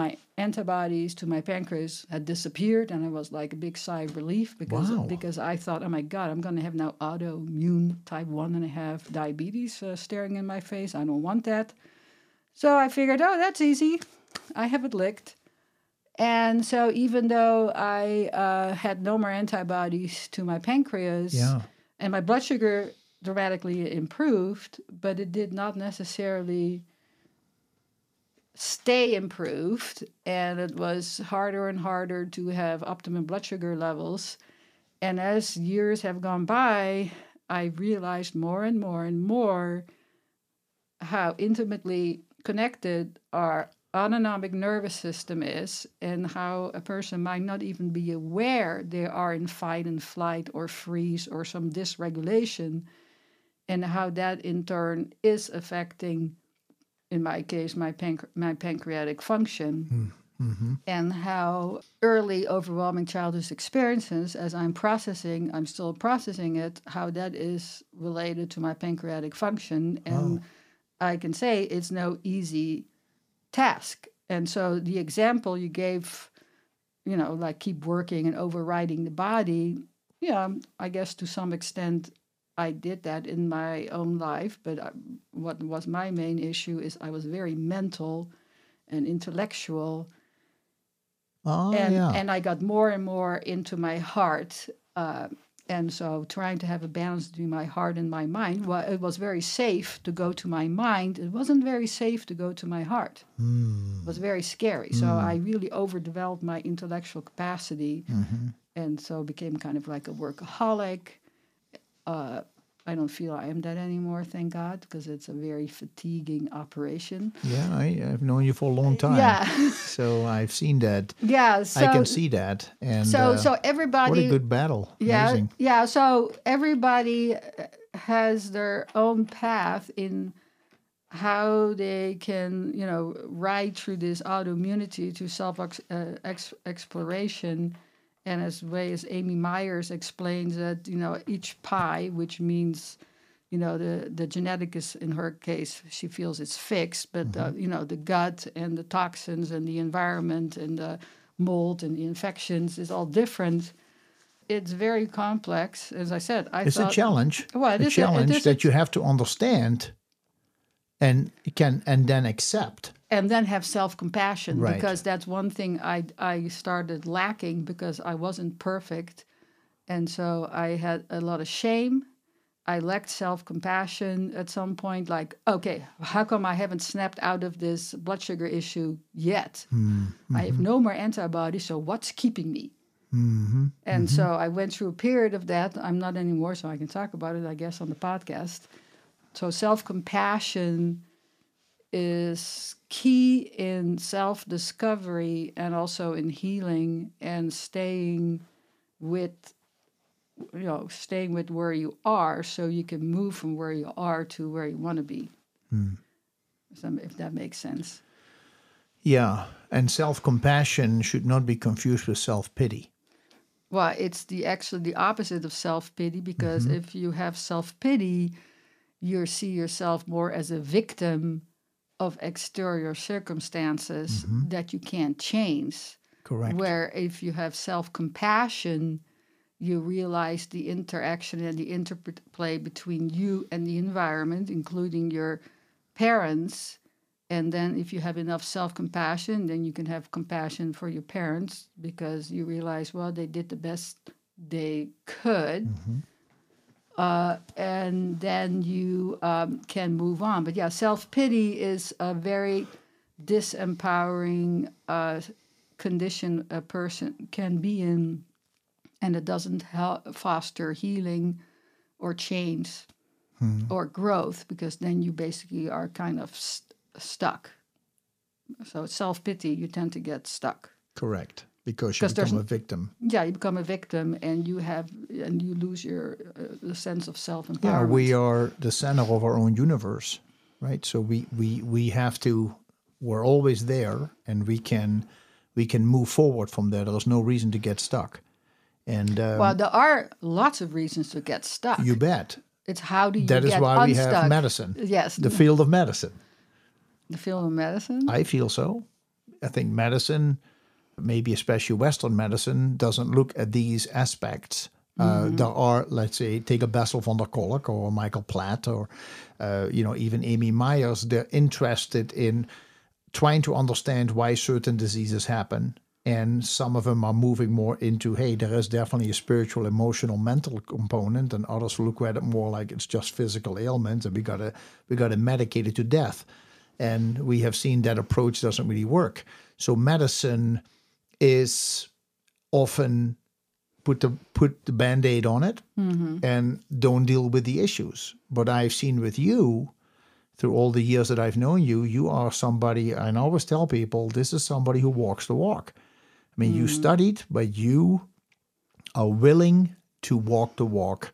my antibodies to my pancreas had disappeared, and I was like a big sigh of relief because Wow. because I thought, oh my god, I'm going to have now autoimmune type one and a half diabetes uh, staring in my face. I don't want that. So I figured, oh, that's easy. I have it licked. And so even though I uh, had no more antibodies to my pancreas, Yeah. and my blood sugar dramatically improved, but it did not necessarily stay improved. And it was harder and harder to have optimum blood sugar levels. And as years have gone by, I realized more and more and more how intimately connected our autonomic nervous system is and how a person might not even be aware they are in fight and flight or freeze or some dysregulation and how that in turn is affecting in my case my panc- my pancreatic function. Mm, mm-hmm. And how early overwhelming childhood experiences as i'm processing i'm still processing it how that is related to my pancreatic function. And oh. i can say it's no easy task. And so the example you gave you know like keep working and overriding the body yeah i guess to some extent i did that in my own life but I, what was my main issue is i was very mental and intellectual Oh, and yeah. and I got more and more into my heart. Uh, and so trying to have a balance between my heart and my mind, well, it was very safe to go to my mind. It wasn't very safe to go to my heart. Hmm. It was very scary. So I really overdeveloped my intellectual capacity, Mm-hmm. and so became kind of like a workaholic. Uh, I don't feel I am that anymore, thank God, because it's a very fatiguing operation. yeah, I, I've known you for a long time. Yeah, [laughs] So I've seen that. yeah. So, I can see that. And so, uh, so everybody. what a good battle. Yeah, Amazing. yeah. So everybody uh, has their own path in how they can, you know, ride through this autoimmunity to self ex- uh, ex- exploration. And as way as Amy Myers explains that, you know, each pie, which means, you know, the the genetic is in her case, she feels it's fixed, but uh, you know, the gut and the toxins and the environment and the mold and the infections is all different it's very complex. As I said, I It's a challenge. Well, it a is a- it challenge a that you have to understand and can and then accept. And then have self compassion Right. because that's one thing I I started lacking because I wasn't perfect, and so I had a lot of shame. I lacked self compassion at some point. Like, okay, how come I haven't snapped out of this blood sugar issue yet? Hmm. I have mm-hmm. no more antibodies, so what's keeping me? Mm-hmm. And mm-hmm. so I went through a period of that. I'm not anymore, so I can talk about it, I guess, on the podcast. So self compassion is key in self discovery and also in healing and staying with you know staying with where you are so you can move from where you are to where you want to be So if that makes sense Yeah. And self compassion should not be confused with self pity. well it's the actually the opposite of self-pity because Mm-hmm. if you have self-pity you see yourself more as a victim of exterior circumstances that you can't change Mm-hmm. Correct. Where if you have self compassion, you realize the interaction and the interplay between you and the environment, including your parents. And then if you have enough self compassion, then you can have compassion for your parents because you realize, well, they did the best they could. Uh, and then you um, can move on. But yeah, self pity is a very disempowering uh, condition a person can be in, and it doesn't help foster healing or change or growth because then you basically are kind of st- stuck. So self pity, you tend to get stuck. Correct. Because you become a victim. Yeah, you become a victim, and you have and you lose your uh, the sense of self Yeah, we are the center of our own universe, right? So we we we have to. We're always there, and we can we can move forward from there. There's no reason to get stuck, and um, well, there are lots of reasons to get stuck. you bet. it's how do you That is why we unstuck? have medicine, Yes, the field of medicine. the field of medicine. I feel so. I think medicine, maybe especially Western medicine, doesn't look at these aspects. Uh, there are, let's say, take a Bessel van der Kolk or Michael Platt or, uh, you know, even Amy Myers. They're interested in trying to understand why certain diseases happen. And some of them are moving more into, hey, there is definitely a spiritual, emotional, mental component, and others look at it more like it's just physical ailment, and we gotta we gotta medicate it to death. And we have seen that approach doesn't really work. So medicine is often put the put the band-aid on it mm-hmm. and don't deal with the issues. But I've seen with you through all the years that I've known you, you are somebody and I always tell people this is somebody who walks the walk. I mean, you mm-hmm. studied, but you are willing to walk the walk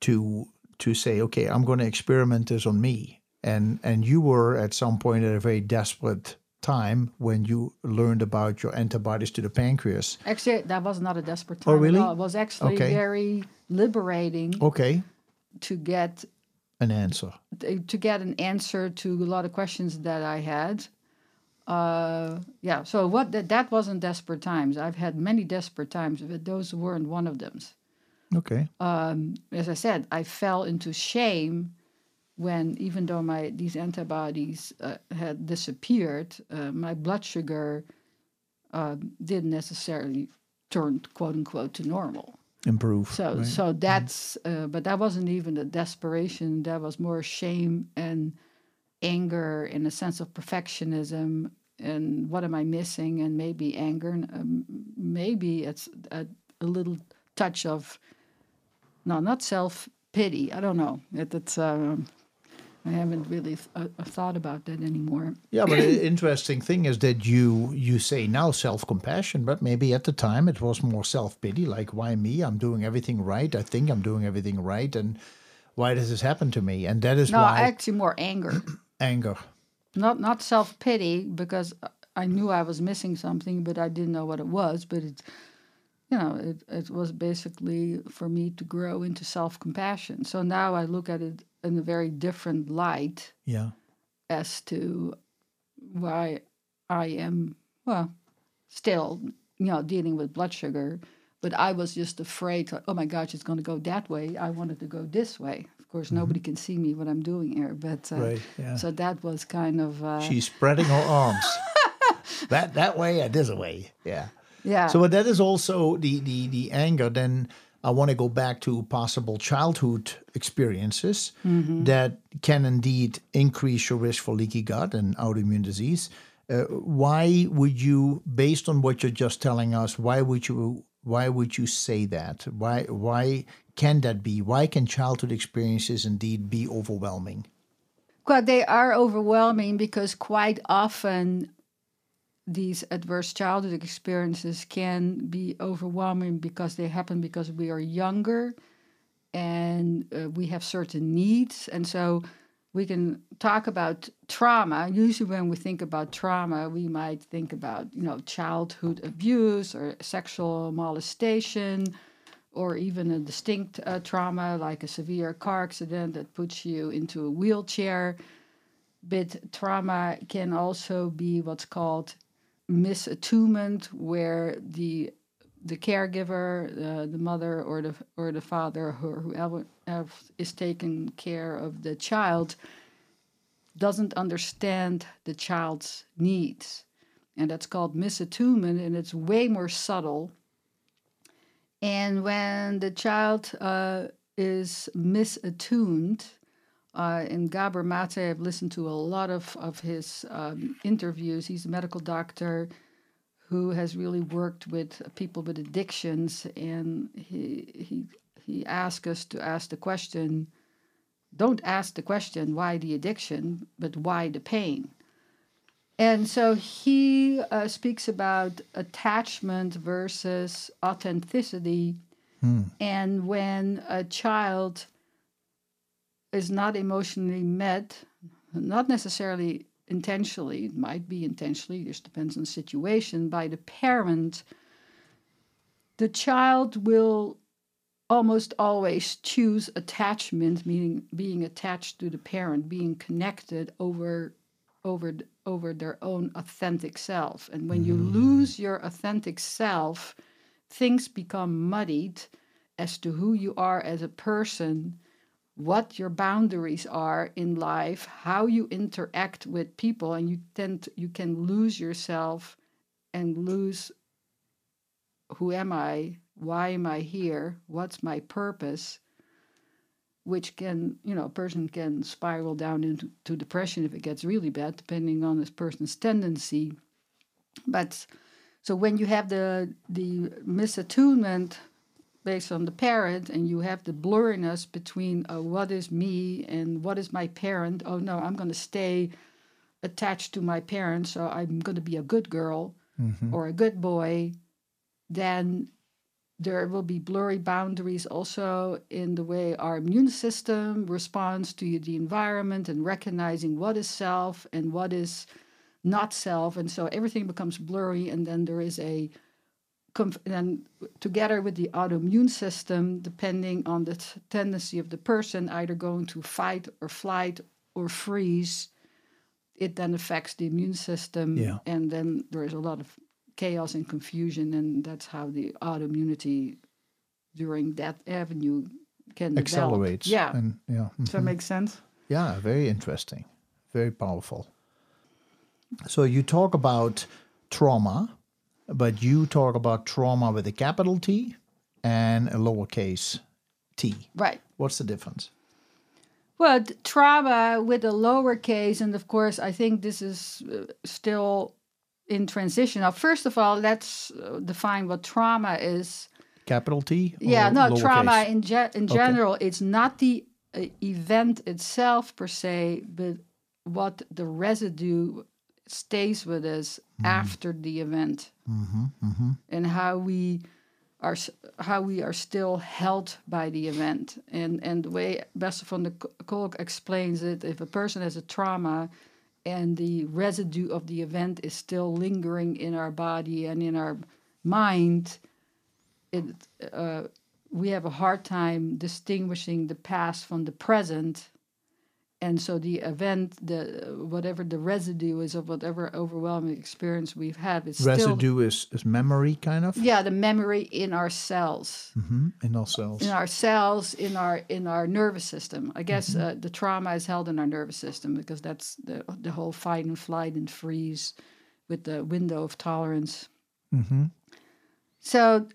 to to say, okay, I'm going to experiment this on me. And and you were at some point at a very desperate time when you learned about your antibodies to the pancreas. Actually, that was not a desperate time. Oh, really? At all. It was actually Okay. very liberating Okay, to get an answer. to get an answer to a lot of questions that I had. Uh, yeah, so what that, that wasn't desperate times. I've had many desperate times, but those weren't one of them. Okay. Um, as I said, I fell into shame when, even though my these antibodies uh, had disappeared, uh, my blood sugar uh, didn't necessarily turn quote unquote to normal. Improve. So right? so that's uh, but that wasn't even a desperation. That was more shame and anger and a sense of perfectionism and what am I missing and maybe anger and um, maybe it's a, a little touch of no not self pity. I don't know. It, it's um, I haven't really th- uh, thought about that anymore. Yeah, but the [clears throat] interesting thing is that you you say now self compassion, but maybe at the time it was more self pity. Like, why me? I'm doing everything right. I think I'm doing everything right, and why does this happen to me? And that is No, why actually more anger. [clears throat] anger. not not self pity because I knew I was missing something, but I didn't know what it was. But it, you know, it it was basically for me to grow into self compassion. So now I look at it in a very different light Yeah. as to why I am well still you know dealing with blood sugar. But I was just afraid. Oh my gosh, it's going to go that way. I wanted to go this way. Of course, nobody can see me what I'm doing here, but uh, Right. Yeah. so that was kind of uh, She's spreading her arms. that that way and this way. Yeah. Yeah. So, but that is also the the the anger. Then I want to go back to possible childhood experiences that can indeed increase your risk for leaky gut and autoimmune disease. Uh, why would you, based on what you're just telling us, why would you why would you say that? Why why can that be? Why can childhood experiences indeed be overwhelming? Well, they are overwhelming because quite often these adverse childhood experiences can be overwhelming because they happen because we are younger and uh, we have certain needs. And so we can talk about trauma. Usually, when we think about trauma, we might think about, you know, childhood abuse or sexual molestation or even a distinct uh, trauma like a severe car accident that puts you into a wheelchair. But trauma can also be what's called misattunement, where the the caregiver, uh, the mother or the or the father, or whoever is taking care of the child, doesn't understand the child's needs, and that's called misattunement, and it's way more subtle. And when the child uh, is misattuned, uh, and Gabor Mate, I've listened to a lot of, of his um, interviews. He's a medical doctor who has really worked with people with addictions, and he he he asked us to ask the question. Don't ask the question why the addiction, but why the pain. And so he uh, speaks about attachment versus authenticity. And when a child is not emotionally met, not necessarily intentionally, it might be intentionally, this depends on the situation, by the parent, the child will almost always choose attachment, meaning being attached to the parent, being connected over over over their own authentic self. And when you mm. lose your authentic self, things become muddied as to who you are as a person, what your boundaries are in life, how you interact with people, and you tend to, you can lose yourself and lose who am I? Why am I here? What's my purpose? Which can, you know, a person can spiral down into to depression if it gets really bad, depending on this person's tendency. But so when you have the the misattunement based on the parent, and you have the blurriness between uh, what is me and what is my parent. Oh no, I'm going to stay attached to my parents, so I'm going to be a good girl or a good boy. Then there will be blurry boundaries also in the way our immune system responds to the environment and recognizing what is self and what is not self and so everything becomes blurry and then there is a and together with the autoimmune system depending on the t- tendency of the person either going to fight or flight or freeze it then affects the immune system Yeah. and then there is a lot of chaos and confusion and that's how the autoimmunity during that avenue can develop. Accelerates. yeah And yeah. does that mm-hmm. make sense Yeah, very interesting. Very powerful. So you talk about trauma, but you talk about trauma with a capital T and a lowercase t. right What's the difference? Well, trauma with a lowercase, and of course, I think this is uh, still in transition. Now, first of all, let's uh, define what trauma is. Capital T? or yeah, no, lowercase? trauma in ge- in general, it's not the uh, event itself per se, but what the residue stays with us mm-hmm. after the event, mm-hmm, mm-hmm. and how we are how we are still held by the event. And and the way Bessel van der Kolk explains it, if a person has a trauma and the residue of the event is still lingering in our body and in our mind, it uh, we have a hard time distinguishing the past from the present. And so the event, the whatever the residue is of whatever overwhelming experience we've had, is still Residue is, is memory, kind of, yeah the memory in our cells. Hmm in ourselves. in our cells in our in our nervous system. I guess uh, the trauma is held in our nervous system because that's the the whole fight and flight and freeze with the window of tolerance. Hmm so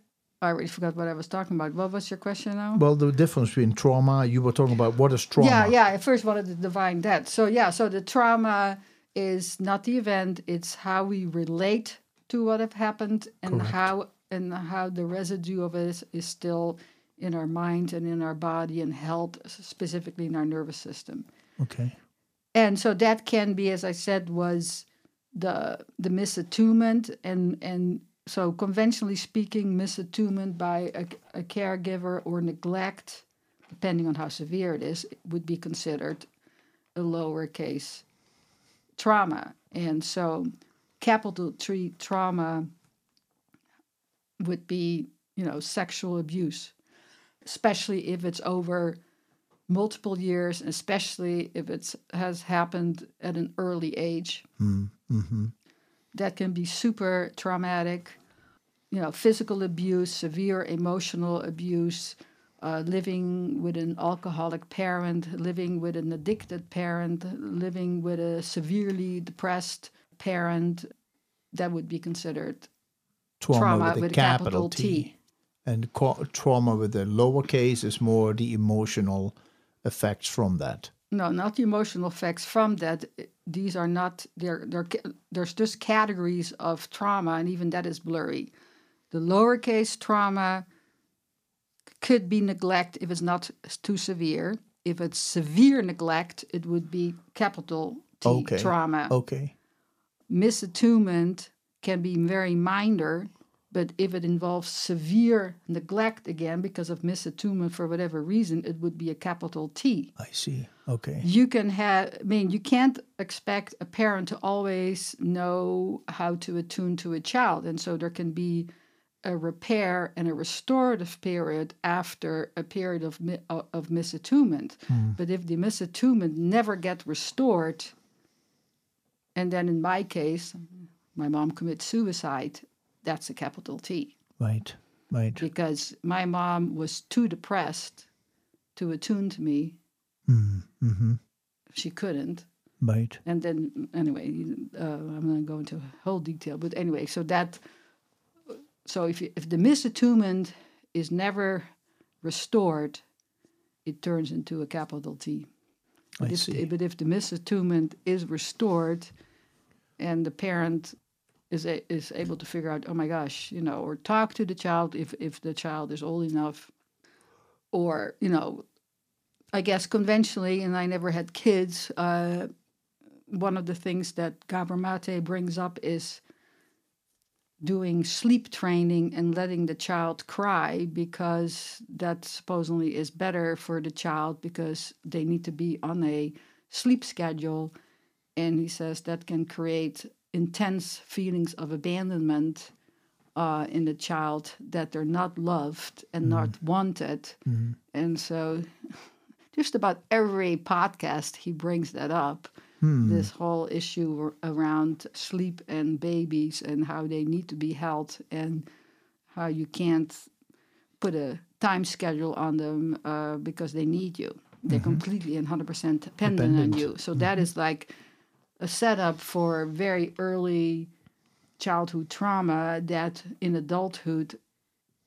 i already forgot what i was talking about what was your question now Well, the difference between trauma, you were talking about what is trauma. yeah yeah i first wanted to define that so yeah so the trauma is not the event it's how we relate to what have happened and Correct. how and how the residue of it is, is still in our mind and in our body and held specifically in our nervous system Okay. and so that can be as i said was the the misattunement and and so conventionally speaking misattunement by a, a caregiver or neglect depending on how severe it is would be considered a lowercase trauma and so capital T trauma would be you know sexual abuse especially if it's over multiple years, especially if it has happened at an early age. Mm-hmm. That can be super traumatic. You know, physical abuse, severe emotional abuse, uh, living with an alcoholic parent, living with an addicted parent, living with a severely depressed parent. That would be considered Trauma, trauma with, with a capital, capital T. T. And co- trauma with a lowercase is more the emotional effects from that. No, not the emotional effects from that. These are not there. There, there's just categories of trauma, and even that is blurry. The lowercase trauma could be neglect if it's not too severe. If it's severe neglect, it would be capital T Okay. trauma. Okay. Misattunement can be very minor, but if it involves severe neglect again because of misattunement for whatever reason, it would be a capital T I see. Okay. you can have i mean you can't expect a parent to always know how to attune to a child and so there can be a repair and a restorative period after a period of mi- of of misattunement hmm. but if the misattunement never get restored And then in my case, my mom commits suicide. That's a capital T Right. Right. because my mom was too depressed to attune to me. Mm-hmm. She couldn't. Right. And then, anyway, uh, I'm not going to go into whole detail, but anyway, so that, so if you, if the misattunement is never restored, it turns into a capital T. I But if, see. but if the misattunement is restored, and the parent is a, is able to figure out, oh my gosh, you know, or talk to the child if if the child is old enough, or you know, I guess conventionally, and I never had kids. Uh, one of the things that Gabor Mate brings up is doing sleep training and letting the child cry because that supposedly is better for the child because they need to be on a sleep schedule. And he says that can create intense feelings of abandonment uh, in the child that they're not loved and mm-hmm. not wanted. Mm-hmm. And so, [laughs] just about every podcast, he brings that up. Hmm. This whole issue around sleep and babies and how they need to be held and how you can't put a time schedule on them uh, because they need you. They're mm-hmm. completely and 100% dependent, on you. So that is like a setup for very early childhood trauma that in adulthood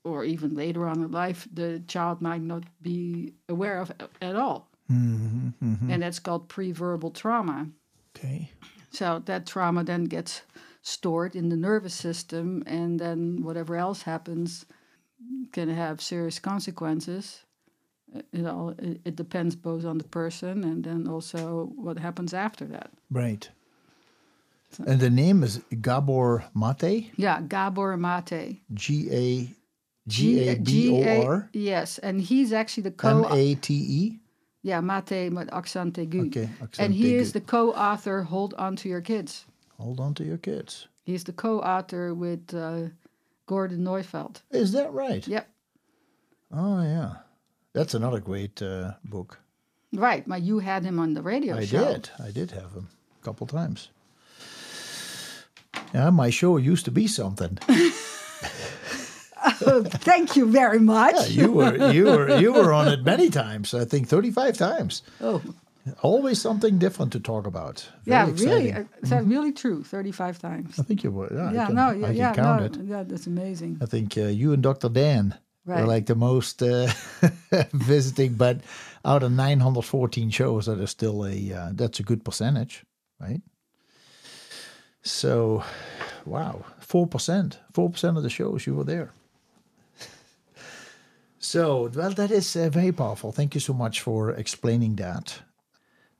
or even later on in life the child might not be aware of at all. Mm-hmm. And that's called pre-verbal trauma. Okay. So that trauma then gets stored in the nervous system, and then whatever else happens can have serious consequences. It all it, depends both on the person and then also what happens after that. Right. And the name is Gabor Mate. Yeah, Gabor Mate. G A G A B O R Yes, and he's actually the co. A T E. Yeah, Mate met accent aigu. Okay, accent and he is the co-author. Hold on to your kids. Hold on to your kids. He's the co-author with uh, Gordon Neufeld. Is that right? Yep. Oh yeah, that's another great uh, book. Right, but you had him on the radio I show. did. I did have him a couple times. Yeah, my show used to be something. [laughs] [laughs] Thank you very much. Yeah, you were you were you were on it many times. I think thirty five times. oh, Always something different to talk about. Very yeah, really? exciting. Uh, Is that really true? Thirty-five times. I think you were. Yeah, I can, no, I yeah, can yeah, count no, it. yeah, that's amazing. I think uh, you and Dr. Dan were Right. like the most uh, [laughs] visiting, but out of 914 shows, that is still a uh, that's a good percentage, right? So, wow, four percent, four percent of the shows you were there. So, well, that is uh, very powerful. Thank you so much for explaining that.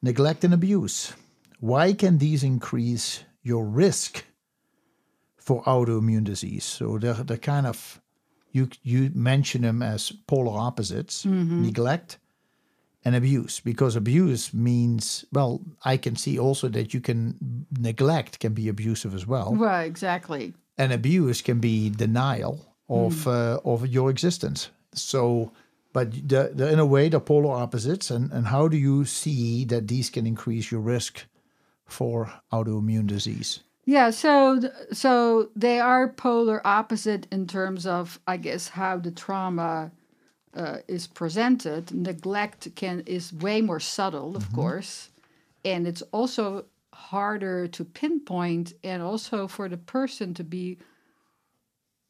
Neglect and abuse. Why can these increase your risk for autoimmune disease? So they're, they're kind of, you, you mention them as polar opposites neglect and abuse, because abuse means, well, I can see also that you can, neglect can be abusive as well. Right, exactly. And abuse can be denial of uh, of your existence. So, but the, the, in a way, they're polar opposites. And, and how do you see that these can increase your risk for autoimmune disease? Yeah, so so they are polar opposite in terms of, I guess, how the trauma uh, is presented. Neglect can is way more subtle, of course, and it's also harder to pinpoint, and also for the person to be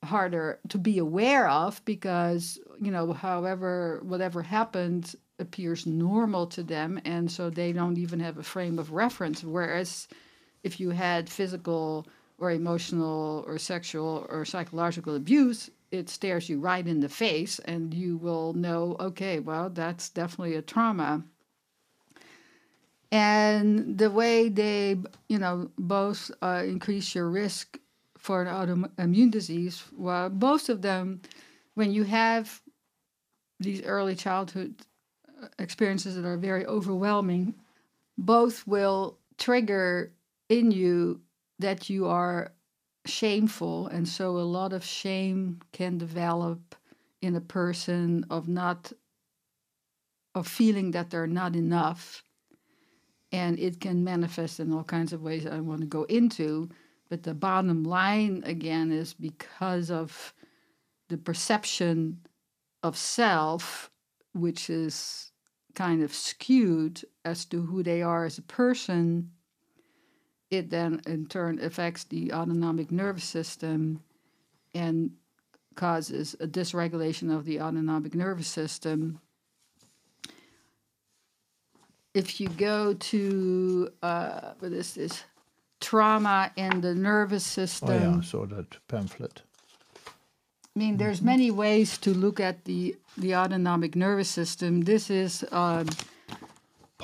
harder to be aware of because you know however whatever happened appears normal to them and so they don't even have a frame of reference whereas if you had physical or emotional or sexual or psychological abuse it stares you right in the face and you will know okay well that's definitely a trauma. And the way they you know both uh, increase your risk for an autoimmune disease well most of them when you have these early childhood uh, experiences that are very overwhelming both will trigger in you that you are shameful and so a lot of shame can develop in a person of not of feeling that they're not enough and it can manifest in all kinds of ways I want to go into. But the bottom line again is because of the perception of self, which is kind of skewed as to who they are as a person, it then in turn affects the autonomic nervous system and causes a dysregulation of the autonomic nervous system. If you go to uh, what is this? Trauma in the nervous system. Oh yeah, I saw that pamphlet. I mean, there's many ways to look at the the autonomic nervous system. This is um,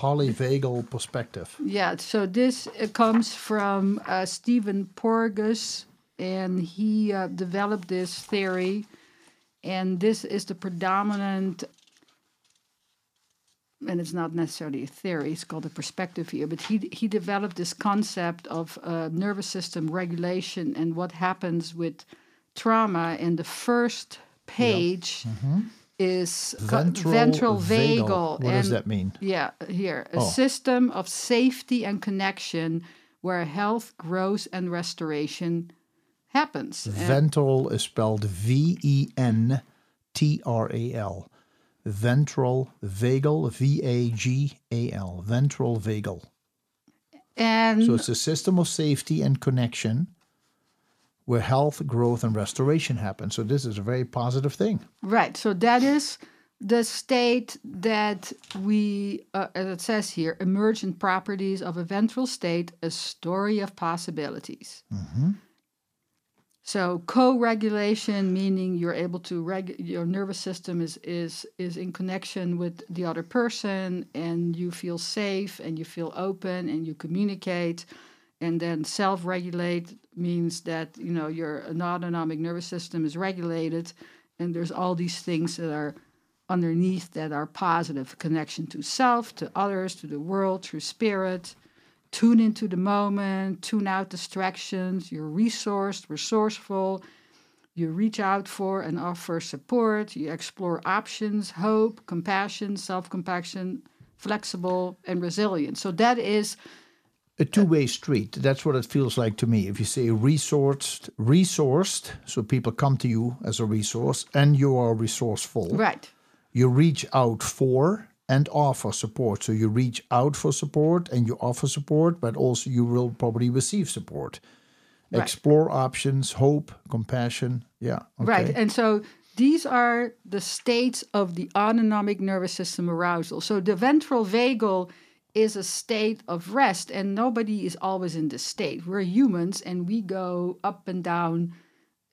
Polyvagal perspective. yeah. So this uh, comes from uh, Stephen Porges, and he uh, developed this theory, and this is the predominant. And it's not necessarily a theory; it's called a perspective here. But he he developed this concept of uh, nervous system regulation and what happens with trauma. And the first page is Ventral, ventral vagal. vagal. What does that mean? Yeah, here a Oh. system of safety and connection where health, growth, and restoration happens. And- Ventral is spelled V E N T R A L. Ventral vagal, V A G A L. Ventral vagal. and So it's a system of safety and connection where health, growth, and restoration happen. So this is a very positive thing. Right. So that is the state that we, uh, as it says here, emergent properties of a ventral state, a story of possibilities. So co-regulation, meaning you're able to reg, your nervous system is is is in connection with the other person, and you feel safe, and you feel open, and you communicate. And then self-regulate means that you know your autonomic nervous system is regulated, and there's all these things that are underneath that are positive connection to self, to others, to the world, through spirit. Tune into the moment, tune out distractions. You're resourced, resourceful. You reach out for and offer support. You explore options, hope, compassion, self compassion, flexible, and resilient. So that is A two-way street. That's what it feels like to me. If you say resourced, resourced, so people come to you as a resource, and you are resourceful. right. you reach out for and offer support. So you reach out for support and you offer support, but also you will probably receive support. Right. Explore options, hope, compassion. Yeah. Okay. Right. And so these are the states of the autonomic nervous system arousal. So the ventral vagal is a state of rest, and nobody is always in this state. We're humans and we go up and down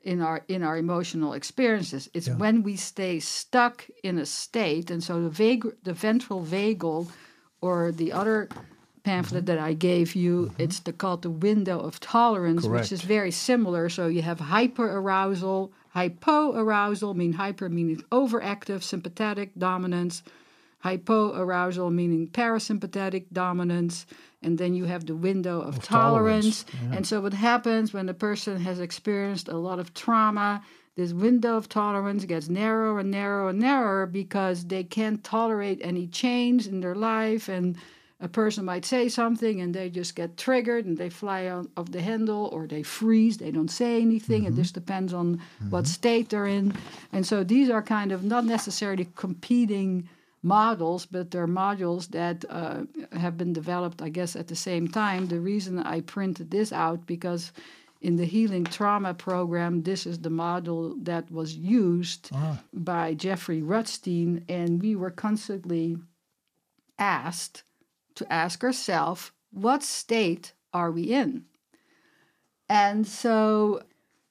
in our in our emotional experiences. It's when we stay stuck in a state, and so the vag- the ventral vagal, or the other pamphlet that I gave you, mm-hmm. it's the, called the window of tolerance, which is very similar. So you have hyperarousal, hypoarousal, mean hyper meaning overactive, sympathetic dominance, hypoarousal meaning parasympathetic dominance, and then you have the window of, tolerance, tolerance. And so what happens when a person has experienced a lot of trauma, this window of tolerance gets narrower and narrower and narrower because they can't tolerate any change in their life and a person might say something and they just get triggered and they fly out of the handle or they freeze they don't say anything it mm-hmm. just depends on what mm-hmm. state they're in. And so these are kind of not necessarily competing models but they're modules that uh, have been developed i guess at the same time the reason i printed this out because in the healing trauma program this is the model that was used by jeffrey rutstein and we were constantly asked to ask ourselves, what state are we in? And so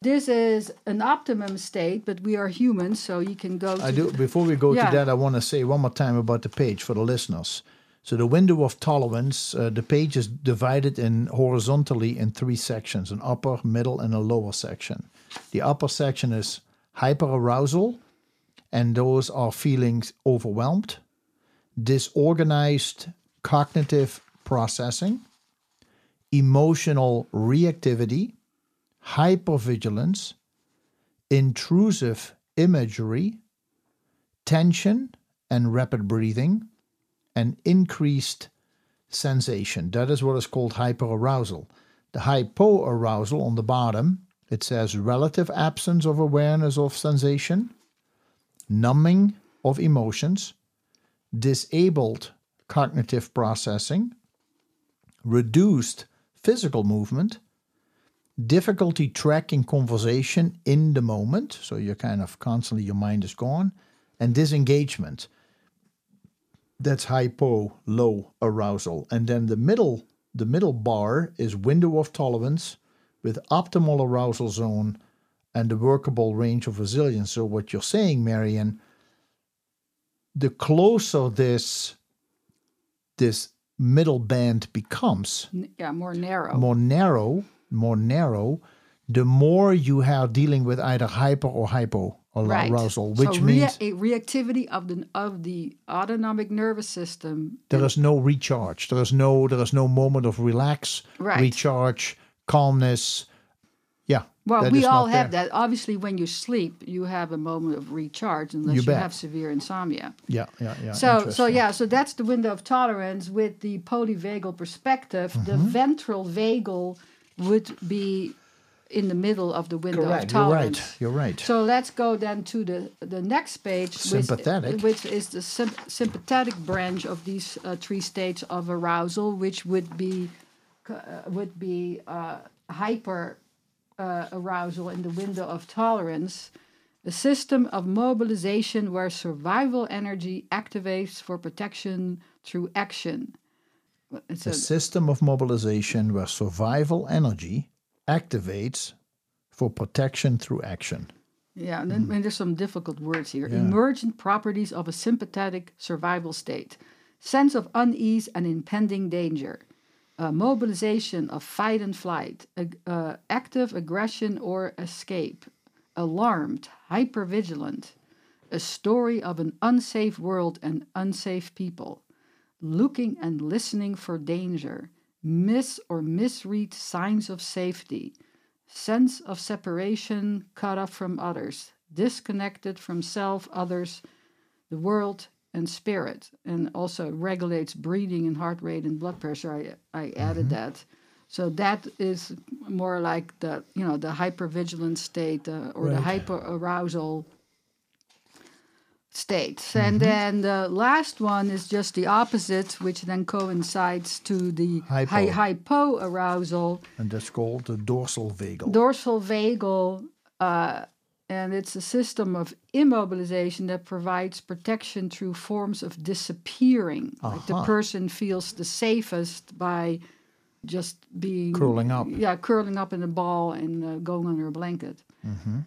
this is an optimum state, but we are humans, so you can go to I do. Before we go Yeah. to that, I want to say one more time about the page for the listeners. So the window of tolerance, uh, the page is divided in horizontally in three sections: an upper, middle, and a lower section. The upper section is hyperarousal, and those are feelings overwhelmed, disorganized cognitive processing, emotional reactivity, hypervigilance, intrusive imagery, tension and rapid breathing, and increased sensation. That is what is called hyperarousal. The hypoarousal on the bottom, it says relative absence of awareness of sensation, numbing of emotions, disabled cognitive processing, reduced physical movement, difficulty tracking conversation in the moment. So you're kind of constantly, your mind is gone, and disengagement. That's hypo, low arousal. And then the middle, the middle bar is window of tolerance with optimal arousal zone and the workable range of resilience. So what you're saying, Marion, the closer this this middle band becomes, yeah, more narrow. more narrow, more narrow, the more you are dealing with either hyper or hypo right. arousal, which so means a reactivity of the of the autonomic nervous system. there is no recharge. There is no there is no moment of relax, Right. recharge, calmness. Yeah. Well, we all have there. that. Obviously, when you sleep, you have a moment of recharge unless You you, have severe insomnia. Yeah, yeah, yeah. So, so yeah, so that's the window of tolerance with the polyvagal perspective. The Mm-hmm. ventral vagal would be in the middle of the window Correct. of You're tolerance. right. You're right. So let's go then to the the next page, Sympathetic. which, which is the sym- sympathetic branch of these uh, three states of arousal, which would be uh, would be uh, hyper uh, arousal in the window of tolerance. A system of mobilization where survival energy activates for protection through action. It's a a, system of mobilization where survival energy activates for protection through action. Yeah, and, then, and there's some difficult words here. Yeah. Emergent properties of a sympathetic survival state, sense of unease and impending danger, uh, mobilization of fight and flight, ag- uh, active aggression or escape, alarmed, hypervigilant, a story of an unsafe world and unsafe people, looking and listening for danger, miss or misread signs of safety, sense of separation, cut off from others, disconnected from self, others, the world, and spirit. And also regulates breathing and heart rate and blood pressure. I, I added that. So that is more like the you know the hypervigilant state uh, or the Right. hyperarousal states. And then the last one is just the opposite, which then coincides to the Hypo. hy- hypoarousal And that's called the dorsal vagal. dorsal vagal, uh, and it's a system of immobilization that provides protection through forms of disappearing. Like the person feels the safest by just being Curling up. Yeah, curling up in a ball and uh, going under a blanket. Mm-hmm.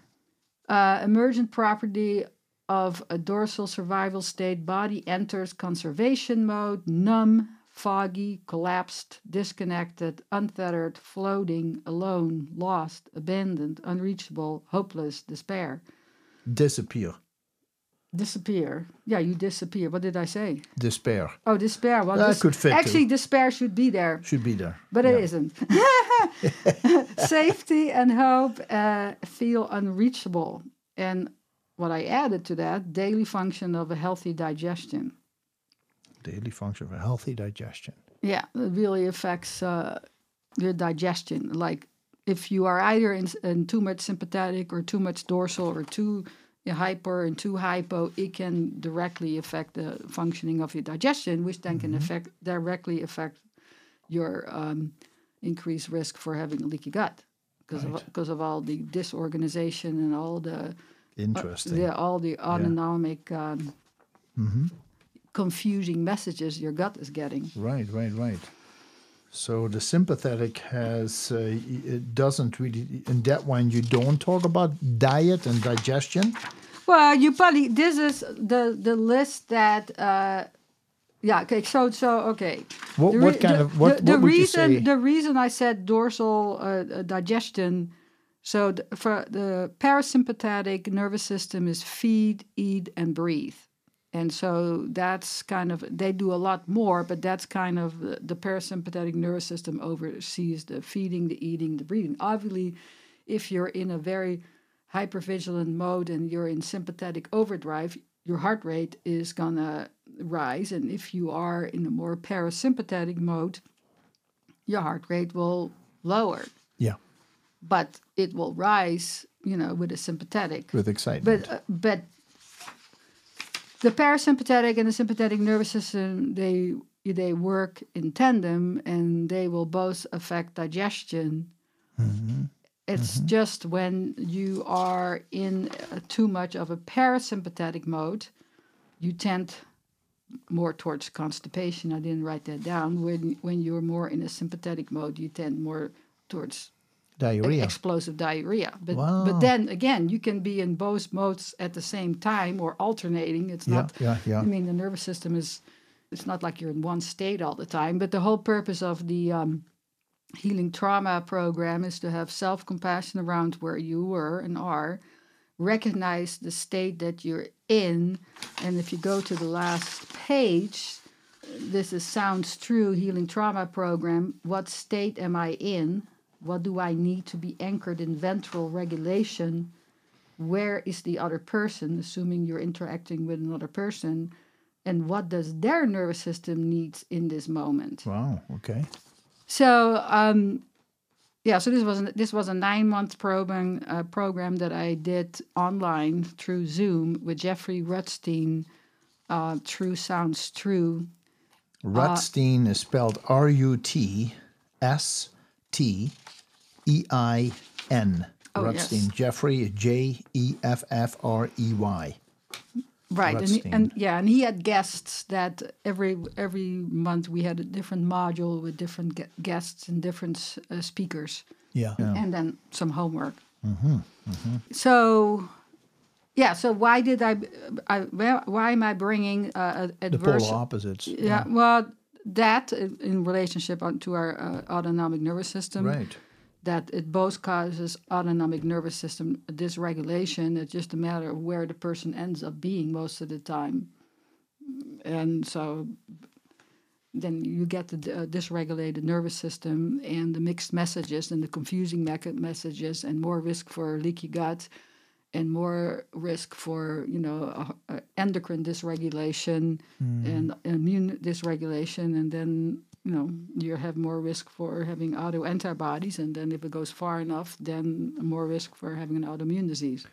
Uh, emergent property of a dorsal survival state body enters conservation mode, numb, foggy, collapsed, disconnected, untethered, floating, alone, lost, abandoned, unreachable, hopeless, despair. Disappear. Disappear. Yeah, you disappear. What did I say? Despair. Oh, despair. Well, That could fit, too. Actually, despair should be there, Should be there. but Yeah. it isn't. [laughs] [laughs] Safety and hope uh, feel unreachable. And what I added to that, daily function of a healthy digestion. Daily function of a healthy digestion. Yeah, it really affects uh, your digestion. Like if you are either in, in too much sympathetic or too much dorsal or too hyper and too hypo, it can directly affect the functioning of your digestion, which then can affect directly affect your um, increased risk for having a leaky gut because of Right. because of all the disorganization and all the Interesting. the all the autonomic um, Mm-hmm. confusing messages your gut is getting. Right, right, right. So the sympathetic has uh, it doesn't really in that one you don't talk about diet and digestion. Well, you probably this is the the list that uh yeah okay so so okay What The what kind the, of what the, what the would reason you say? the reason I said dorsal uh, uh, digestion so the, for the parasympathetic nervous system is feed eat and breathe and so that's kind of they do a lot more but that's kind of the, the parasympathetic nervous system oversees the feeding the eating the breathing obviously if you're in a very hypervigilant mode and you're in sympathetic overdrive your heart rate is gonna rise. And if you are in a more parasympathetic mode, your heart rate will lower. But it will rise, you know, with a sympathetic. With excitement. But uh, but the parasympathetic and the sympathetic nervous system they they work in tandem and they will both affect digestion. It's just when you are in uh, too much of a parasympathetic mode, you tend more towards constipation. I didn't write that down. When when you're more in a sympathetic mode, you tend more towards Diarrhea. explosive diarrhea. But Wow. but then again, you can be in both modes at the same time or alternating. It's Yeah, not. yeah, yeah. I mean, the nervous system is. It's not like you're in one state all the time. But the whole purpose of the um, healing trauma program is to have self compassion around where you were and are. Recognize the state that you're in, and if you go to the last page, this is Sounds True Healing Trauma Program. What state am I in? What do I need to be anchored in ventral regulation? Where is the other person, assuming you're interacting with another person? And what does their nervous system need in this moment? Wow. Okay. So, um, yeah, so this was an, this was a nine month program uh, program that I did online through Zoom with Jeffrey Rutstein. Uh, True sounds true. Rutstein is spelled R U T S T E I N. Oh, Rutstein. yes. Jeffrey J E F F R E Y. Right, and, he- and yeah, and he had guests that every every month we had a different module with different gue- guests and different uh, speakers, Yeah. yeah. and then some homework. So, yeah. So why did I? I why why am I bringing uh, The adverse? polar opposites. yeah, well, that in relationship to our uh, autonomic nervous system. Right. that it both causes autonomic nervous system dysregulation. It's just a matter of where the person ends up being most of the time. And so then you get the uh, dysregulated nervous system and the mixed messages and the confusing messages and more risk for leaky gut and more risk for you know uh, uh, endocrine dysregulation and immune dysregulation. And then you know you have more risk for having auto antibodies and then if it goes far enough then more risk for having an autoimmune disease.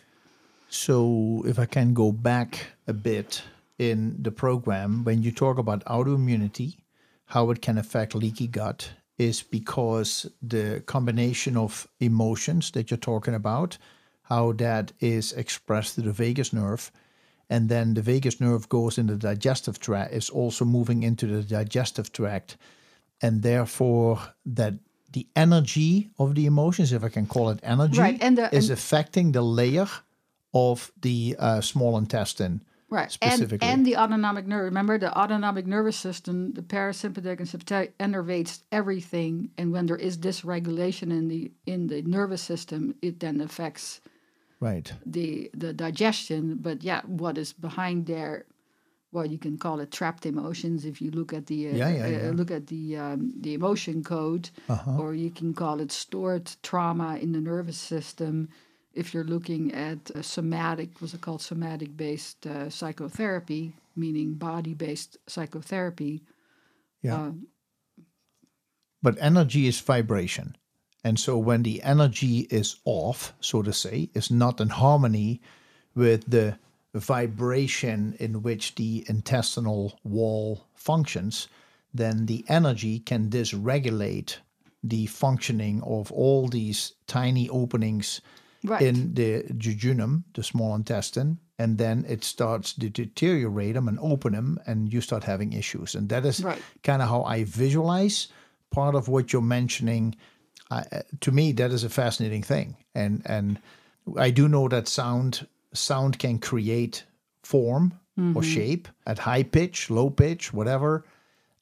So, if I can go back a bit in the program, when you talk about autoimmunity, how it can affect leaky gut is because the combination of emotions that you're talking about, how that is expressed to the vagus nerve, and then the vagus nerve goes in the digestive tract, is also moving into the digestive tract, and therefore that the energy of the emotions, if I can call it energy, Right, and the- is and- affecting the layer of the uh, small intestine. right and, Specifically. and the autonomic nerve remember the autonomic nervous system the parasympathetic and sympathetic innervates everything and when there is dysregulation in the in the nervous system it then affects Right. the the digestion but yeah what is behind there well you can call it trapped emotions if you look at the uh, Yeah, yeah, uh, look at the um, the emotion code Uh-huh. or you can call it stored trauma in the nervous system if you're looking at uh, somatic was it called somatic based uh, psychotherapy meaning body based psychotherapy Yeah. uh, But energy is vibration. And so when the energy is off, so to say, is not in harmony with the vibration in which the intestinal wall functions, then the energy can dysregulate the functioning of all these tiny openings Right. in the jejunum, the small intestine, and then it starts to deteriorate them and open them, and you start having issues. And that is Right. kind of how I visualize part of what you're mentioning. I uh, to me, that is a fascinating thing, and and I do know that sound sound can create form or shape at high pitch, low pitch, whatever.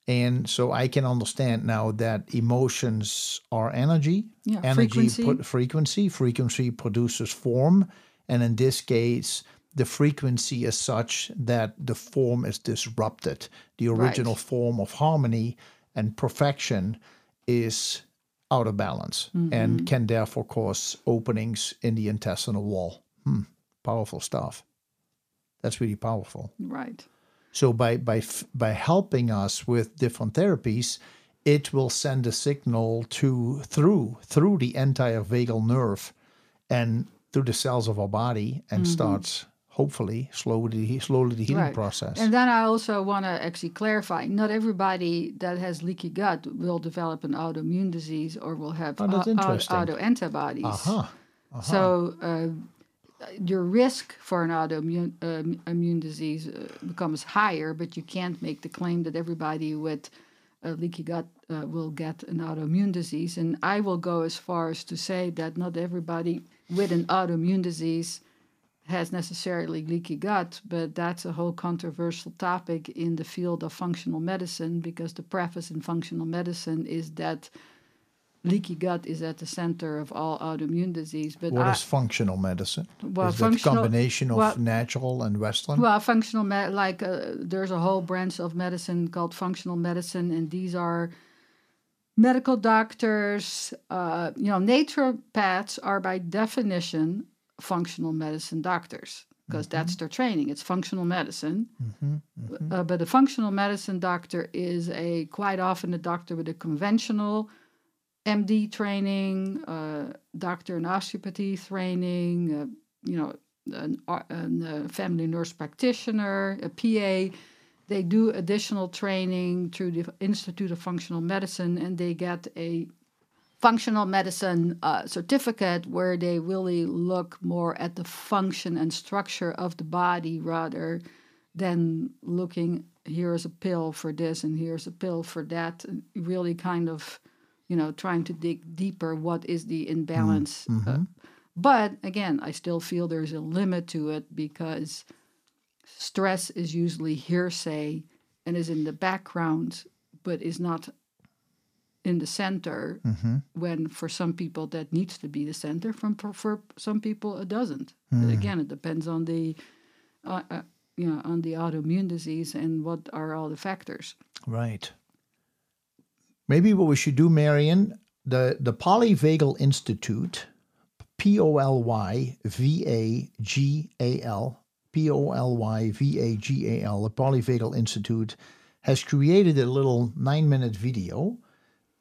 And so I can understand now that emotions are energy. Yeah, energy frequency. put frequency. Frequency produces form. And in this case, the frequency is such that the form is disrupted. The original form of harmony and perfection is out of balance and can therefore cause openings in the intestinal wall. Hmm, powerful stuff. That's really powerful. Right. So by by f- by helping us with different therapies, it will send a signal to through through the entire vagal nerve and through the cells of our body and starts hopefully slowly slowly the healing Right. process. And then I also want to actually clarify: not everybody that has leaky gut will develop an autoimmune disease or will have Oh, au- autoantibodies. Aha. So uh, your risk for an autoimmune um immune disease uh, becomes higher, but you can't make the claim that everybody with a leaky gut uh, will get an autoimmune disease. And I will go as far as to say that not everybody with an autoimmune disease has necessarily leaky gut, but that's a whole controversial topic in the field of functional medicine because the preface in functional medicine is that leaky gut is at the center of all autoimmune disease. But What I, is functional medicine? Well, is that a combination of well- natural and Western? well, functional med like uh, there's a whole branch of medicine called functional medicine, and these are medical doctors. Uh, you know, naturopaths are by definition functional medicine doctors because that's their training. It's functional medicine. Uh, but a functional medicine doctor is a quite often a doctor with a conventional MD training, uh, doctor in osteopathy training, uh, you know, an, ar- an, uh, family nurse practitioner, a PA. They do additional training through the Institute of Functional Medicine, and they get a functional medicine uh, certificate where they really look more at the function and structure of the body rather than looking here's a pill for this and here's a pill for that. And really kind of you know trying to dig deeper what is the imbalance uh, but again i still feel there's a limit to it because stress is usually hearsay and is in the background but is not in the center when for some people that needs to be the center from for, some people it doesn't. But again it depends on the uh, uh, you know on the autoimmune disease and what are all the factors. Right. Maybe what we should do, Marion, the, the Polyvagal Institute, P O L Y V A G A L, P O L Y V A G A L, the Polyvagal Institute, has created a little nine minute video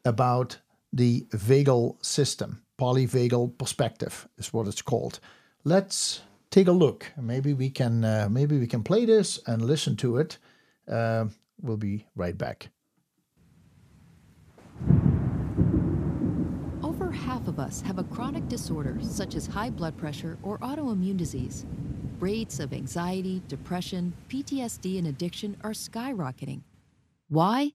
about the vagal system. Polyvagal perspective is what it's called. Let's take a look. Maybe we can uh, maybe we can play this and listen to it. Uh, we'll be right back. Over half of us have a chronic disorder such as high blood pressure or autoimmune disease. Rates of anxiety, depression, PTSD, and addiction are skyrocketing. Why?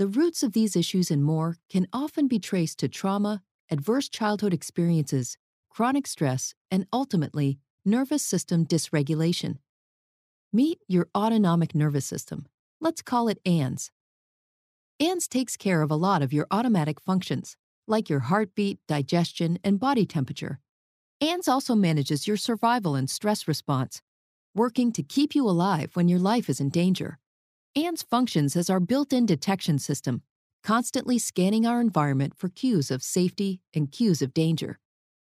The roots of these issues and more can often be traced to trauma, adverse childhood experiences, chronic stress, and ultimately, nervous system dysregulation. Meet your autonomic nervous system. Let's call it ANS. ANS takes care of a lot of your automatic functions, like your heartbeat, digestion, and body temperature. ANS also manages your survival and stress response, working to keep you alive when your life is in danger. ANS functions as our built in detection system, constantly scanning our environment for cues of safety and cues of danger.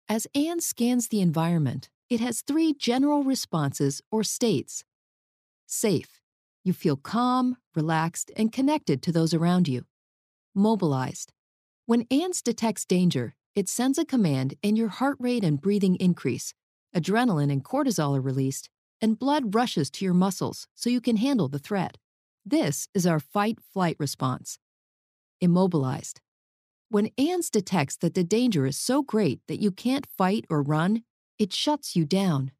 As ANS scans the environment, it has three general responses or states safe. You feel calm, relaxed, and connected to those around you. Mobilized. When ANS detects danger, it sends a command and your heart rate and breathing increase. Adrenaline and cortisol are released, and blood rushes to your muscles so you can handle the threat. This is our fight flight response. Immobilized. When ANS detects that the danger is so great that you can't fight or run, it shuts you down.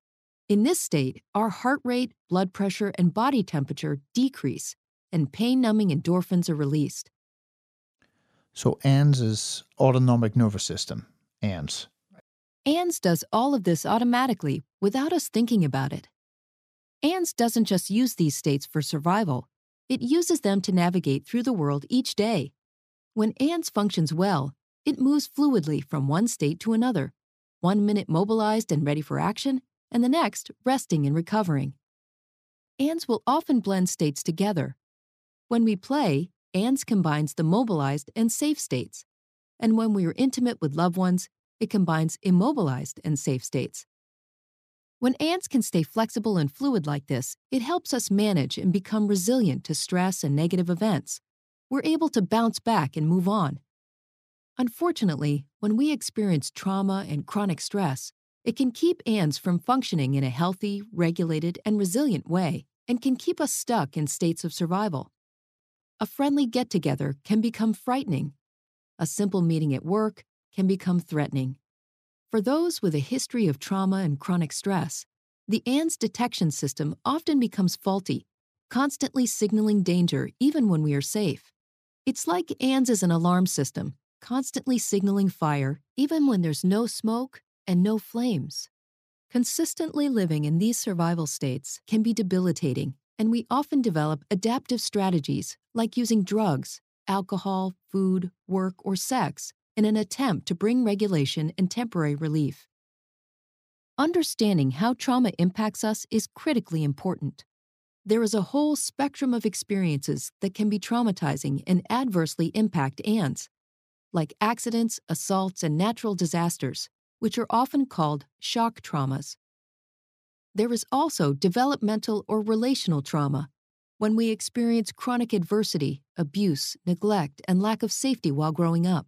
In this state, our heart rate, blood pressure, and body temperature decrease, and pain numbing endorphins are released. So ANS is autonomic nervous system. ANS. ANS does all of this automatically without us thinking about it. ANS doesn't just use these states for survival, it uses them to navigate through the world each day. When ANS functions well, it moves fluidly from one state to another, one minute mobilized and ready for action, and the next resting and recovering. ANS will often blend states together. When we play, ANS combines the mobilized and safe states. And when we are intimate with loved ones, it combines immobilized and safe states. When ANS can stay flexible and fluid like this, it helps us manage and become resilient to stress and negative events. We're able to bounce back and move on. Unfortunately, when we experience trauma and chronic stress, it can keep ANS from functioning in a healthy, regulated, and resilient way and can keep us stuck in states of survival. A friendly get together can become frightening. A simple meeting at work can become threatening. For those with a history of trauma and chronic stress, the ANS detection system often becomes faulty, constantly signaling danger even when we are safe. It's like ANS is an alarm system, constantly signaling fire even when there's no smoke and no flames. Consistently living in these survival states can be debilitating, and we often develop adaptive strategies like using drugs, alcohol, food, work, or sex in an attempt to bring regulation and temporary relief. Understanding how trauma impacts us is critically important. There is a whole spectrum of experiences that can be traumatizing and adversely impact ANS, like accidents, assaults, and natural disasters, which are often called shock traumas. There is also developmental or relational trauma, when we experience chronic adversity, abuse, neglect, and lack of safety while growing up.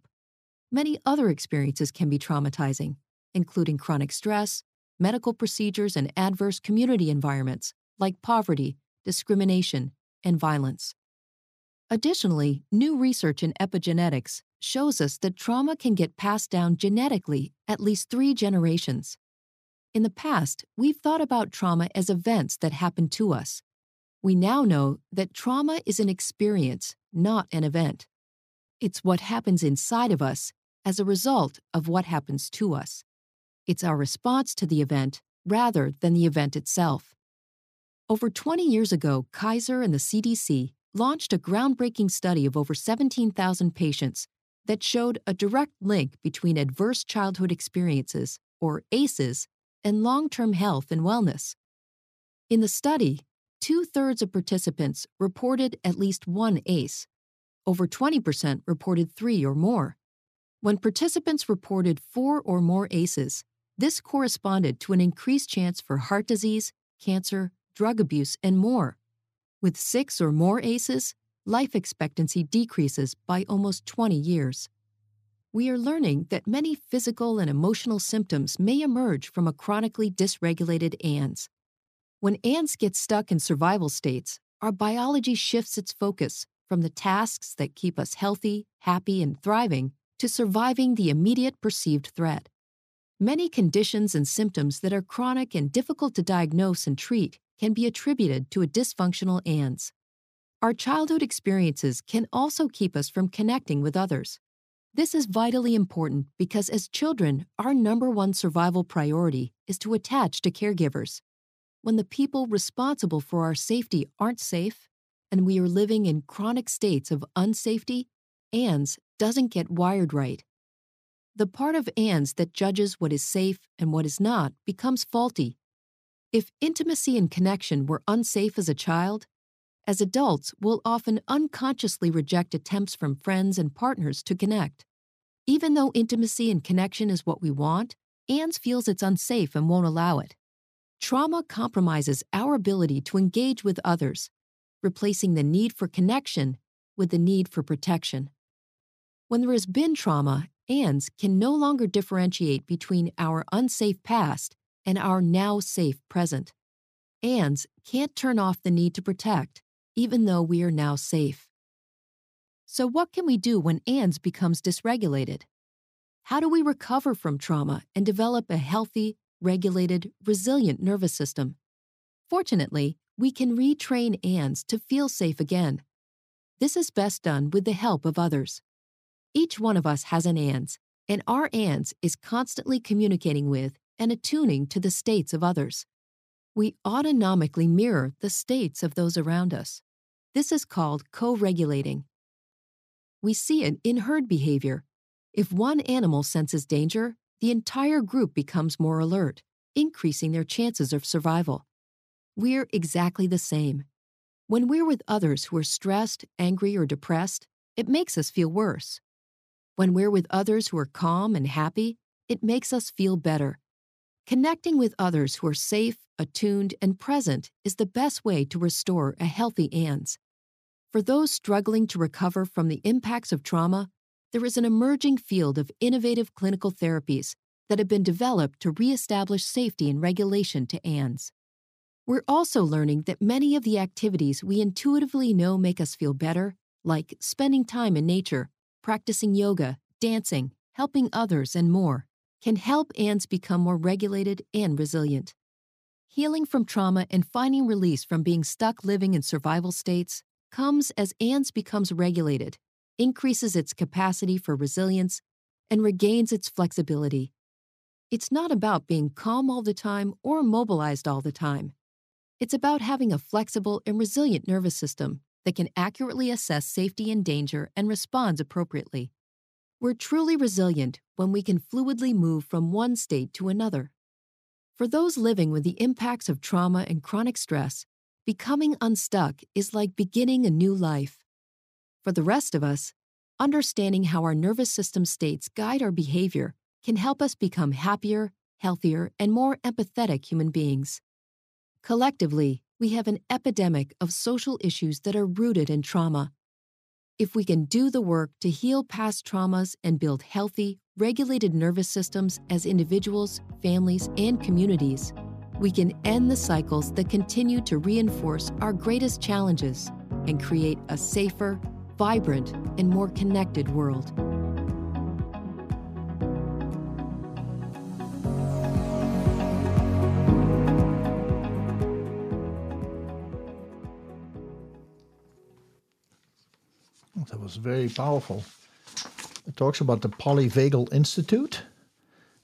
Many other experiences can be traumatizing, including chronic stress, medical procedures, and adverse community environments like poverty, discrimination, and violence. Additionally, new research in epigenetics shows us that trauma can get passed down genetically at least three generations. In the past, we've thought about trauma as events that happen to us. We now know that trauma is an experience, not an event. It's what happens inside of us as a result of what happens to us. It's our response to the event rather than the event itself. Over 20 years ago, Kaiser and the CDC launched a groundbreaking study of over 17,000 patients that showed a direct link between adverse childhood experiences, or ACEs, and long term health and wellness. In the study, two thirds of participants reported at least one ACE. Over 20% reported three or more. When participants reported four or more ACEs, this corresponded to an increased chance for heart disease, cancer, drug abuse, and more. With six or more ACEs, life expectancy decreases by almost 20 years. We are learning that many physical and emotional symptoms may emerge from a chronically dysregulated ANS. When ANS gets stuck in survival states, our biology shifts its focus from the tasks that keep us healthy, happy, and thriving to surviving the immediate perceived threat. Many conditions and symptoms that are chronic and difficult to diagnose and treat can be attributed to a dysfunctional ANS. Our childhood experiences can also keep us from connecting with others. This is vitally important because as children, our number one survival priority is to attach to caregivers. When the people responsible for our safety aren't safe, and we are living in chronic states of unsafety, ANS doesn't get wired right. The part of ANS that judges what is safe and what is not becomes faulty. If intimacy and connection were unsafe as a child, as adults, we'll often unconsciously reject attempts from friends and partners to connect. Even though intimacy and connection is what we want, ANS feels it's unsafe and won't allow it. Trauma compromises our ability to engage with others, replacing the need for connection with the need for protection. When there has been trauma, ANS can no longer differentiate between our unsafe past and our now safe present. ANS can't turn off the need to protect, even though we are now safe. So, what can we do when ANS becomes dysregulated? How do we recover from trauma and develop a healthy, regulated, resilient nervous system? Fortunately, we can retrain ANS to feel safe again. This is best done with the help of others. Each one of us has an ANS, and our ANS is constantly communicating with and attuning to the states of others. We autonomically mirror the states of those around us. This is called co regulating. We see it in herd behavior. If one animal senses danger, the entire group becomes more alert, increasing their chances of survival. We're exactly the same. When we're with others who are stressed, angry, or depressed, it makes us feel worse. When we're with others who are calm and happy, it makes us feel better. Connecting with others who are safe, attuned, and present is the best way to restore a healthy ANS. For those struggling to recover from the impacts of trauma, there is an emerging field of innovative clinical therapies that have been developed to reestablish safety and regulation to ANS. We're also learning that many of the activities we intuitively know make us feel better, like spending time in nature, practicing yoga, dancing, helping others, and more, can help ANS become more regulated and resilient. Healing from trauma and finding release from being stuck living in survival states comes as ANS becomes regulated, increases its capacity for resilience, and regains its flexibility. It's not about being calm all the time or mobilized all the time. It's about having a flexible and resilient nervous system that can accurately assess safety and danger and responds appropriately. We're truly resilient when we can fluidly move from one state to another. For those living with the impacts of trauma and chronic stress, becoming unstuck is like beginning a new life. For the rest of us, understanding how our nervous system states guide our behavior can help us become happier, healthier, and more empathetic human beings. Collectively, we have an epidemic of social issues that are rooted in trauma if we can do the work to heal past traumas and build healthy, regulated nervous systems as individuals, families, and communities, we can end the cycles that continue to reinforce our greatest challenges and create a safer, vibrant, and more connected world. Was very powerful. It talks about the Polyvagal Institute.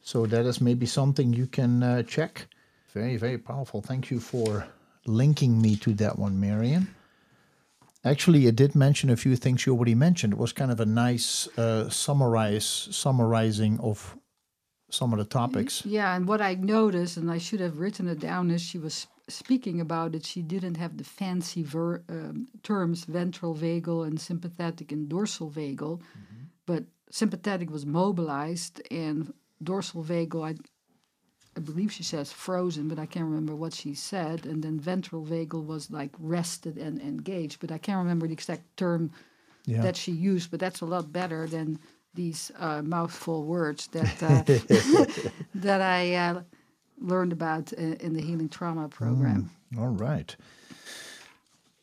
So that is maybe something you can uh, check. Very, very powerful. Thank you for linking me to that one, Marion. Actually, it did mention a few things you already mentioned. It was kind of a nice uh, summarize, summarizing of some of the topics. Yeah, and what I noticed, and I should have written it down as she was speaking about it, she didn't have the fancy ver- um, terms ventral vagal and sympathetic and dorsal vagal, mm-hmm. but sympathetic was mobilized and dorsal vagal, I, I believe she says frozen, but I can't remember what she said. And then ventral vagal was like rested and engaged, but I can't remember the exact term yeah. that she used, but that's a lot better than these uh, mouthful words that uh, [laughs] [laughs] that I uh, learned about in the healing trauma program. Mm, all right.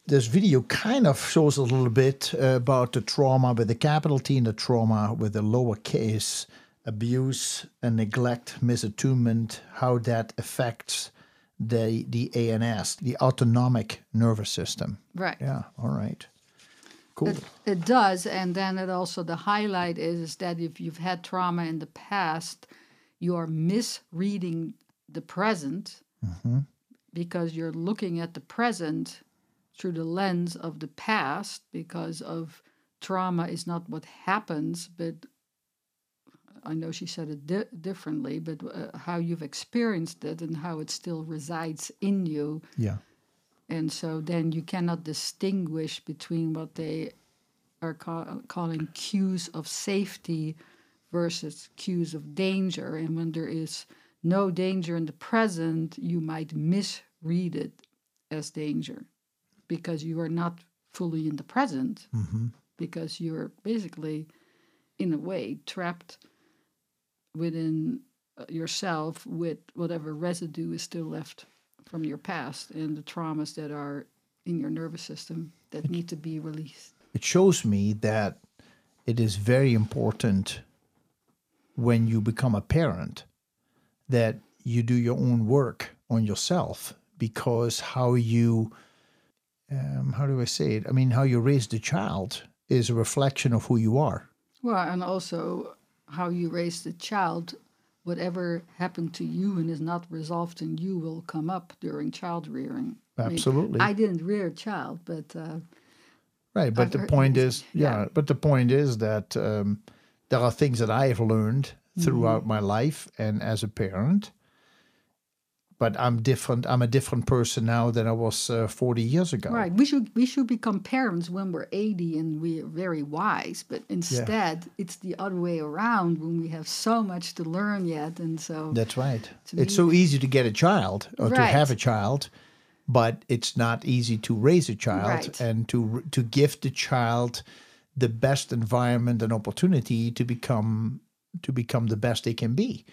This video kind of shows a little bit uh, about the trauma with the capital T and the trauma with the lowercase abuse and neglect, misattunement, how that affects the the ANS, the autonomic nervous system. Right. Yeah. All right. Cool. It, it does, and then it also the highlight is, is that if you've had trauma in the past, you are misreading the present mm-hmm. because you're looking at the present through the lens of the past because of trauma is not what happens but I know she said it di- differently, but uh, how you've experienced it and how it still resides in you. Yeah. And so then you cannot distinguish between what they are ca- calling cues of safety versus cues of danger. And when there is no danger in the present, you might misread it as danger because you are not fully in the present, mm-hmm. because you're basically, in a way, trapped within uh, yourself with whatever residue is still left from your past and the traumas that are in your nervous system that need to be released. It shows me that it is very important when you become a parent that you do your own work on yourself because how you um, how do I say it? I mean, how you raise the child is a reflection of who you are. Well, and also how you raise the child, whatever happened to you and is not resolved in you will come up during child rearing. Absolutely. I, mean, I didn't rear a child, but. Uh, right, but I've the point is, yeah, yeah, but the point is that um, there are things that I have learned throughout mm-hmm. my life and as a parent. but I'm different. I'm a different person now than I was uh, 40 years ago. Right. We should we should become parents when we're 80 and we're very wise, but instead it's the other way around when we have so much to learn yet, and so That's right. It's so easy to get a child or to have a child, but it's not easy to raise a child Right. and to to give the child the best environment and opportunity to become to become the best they can be.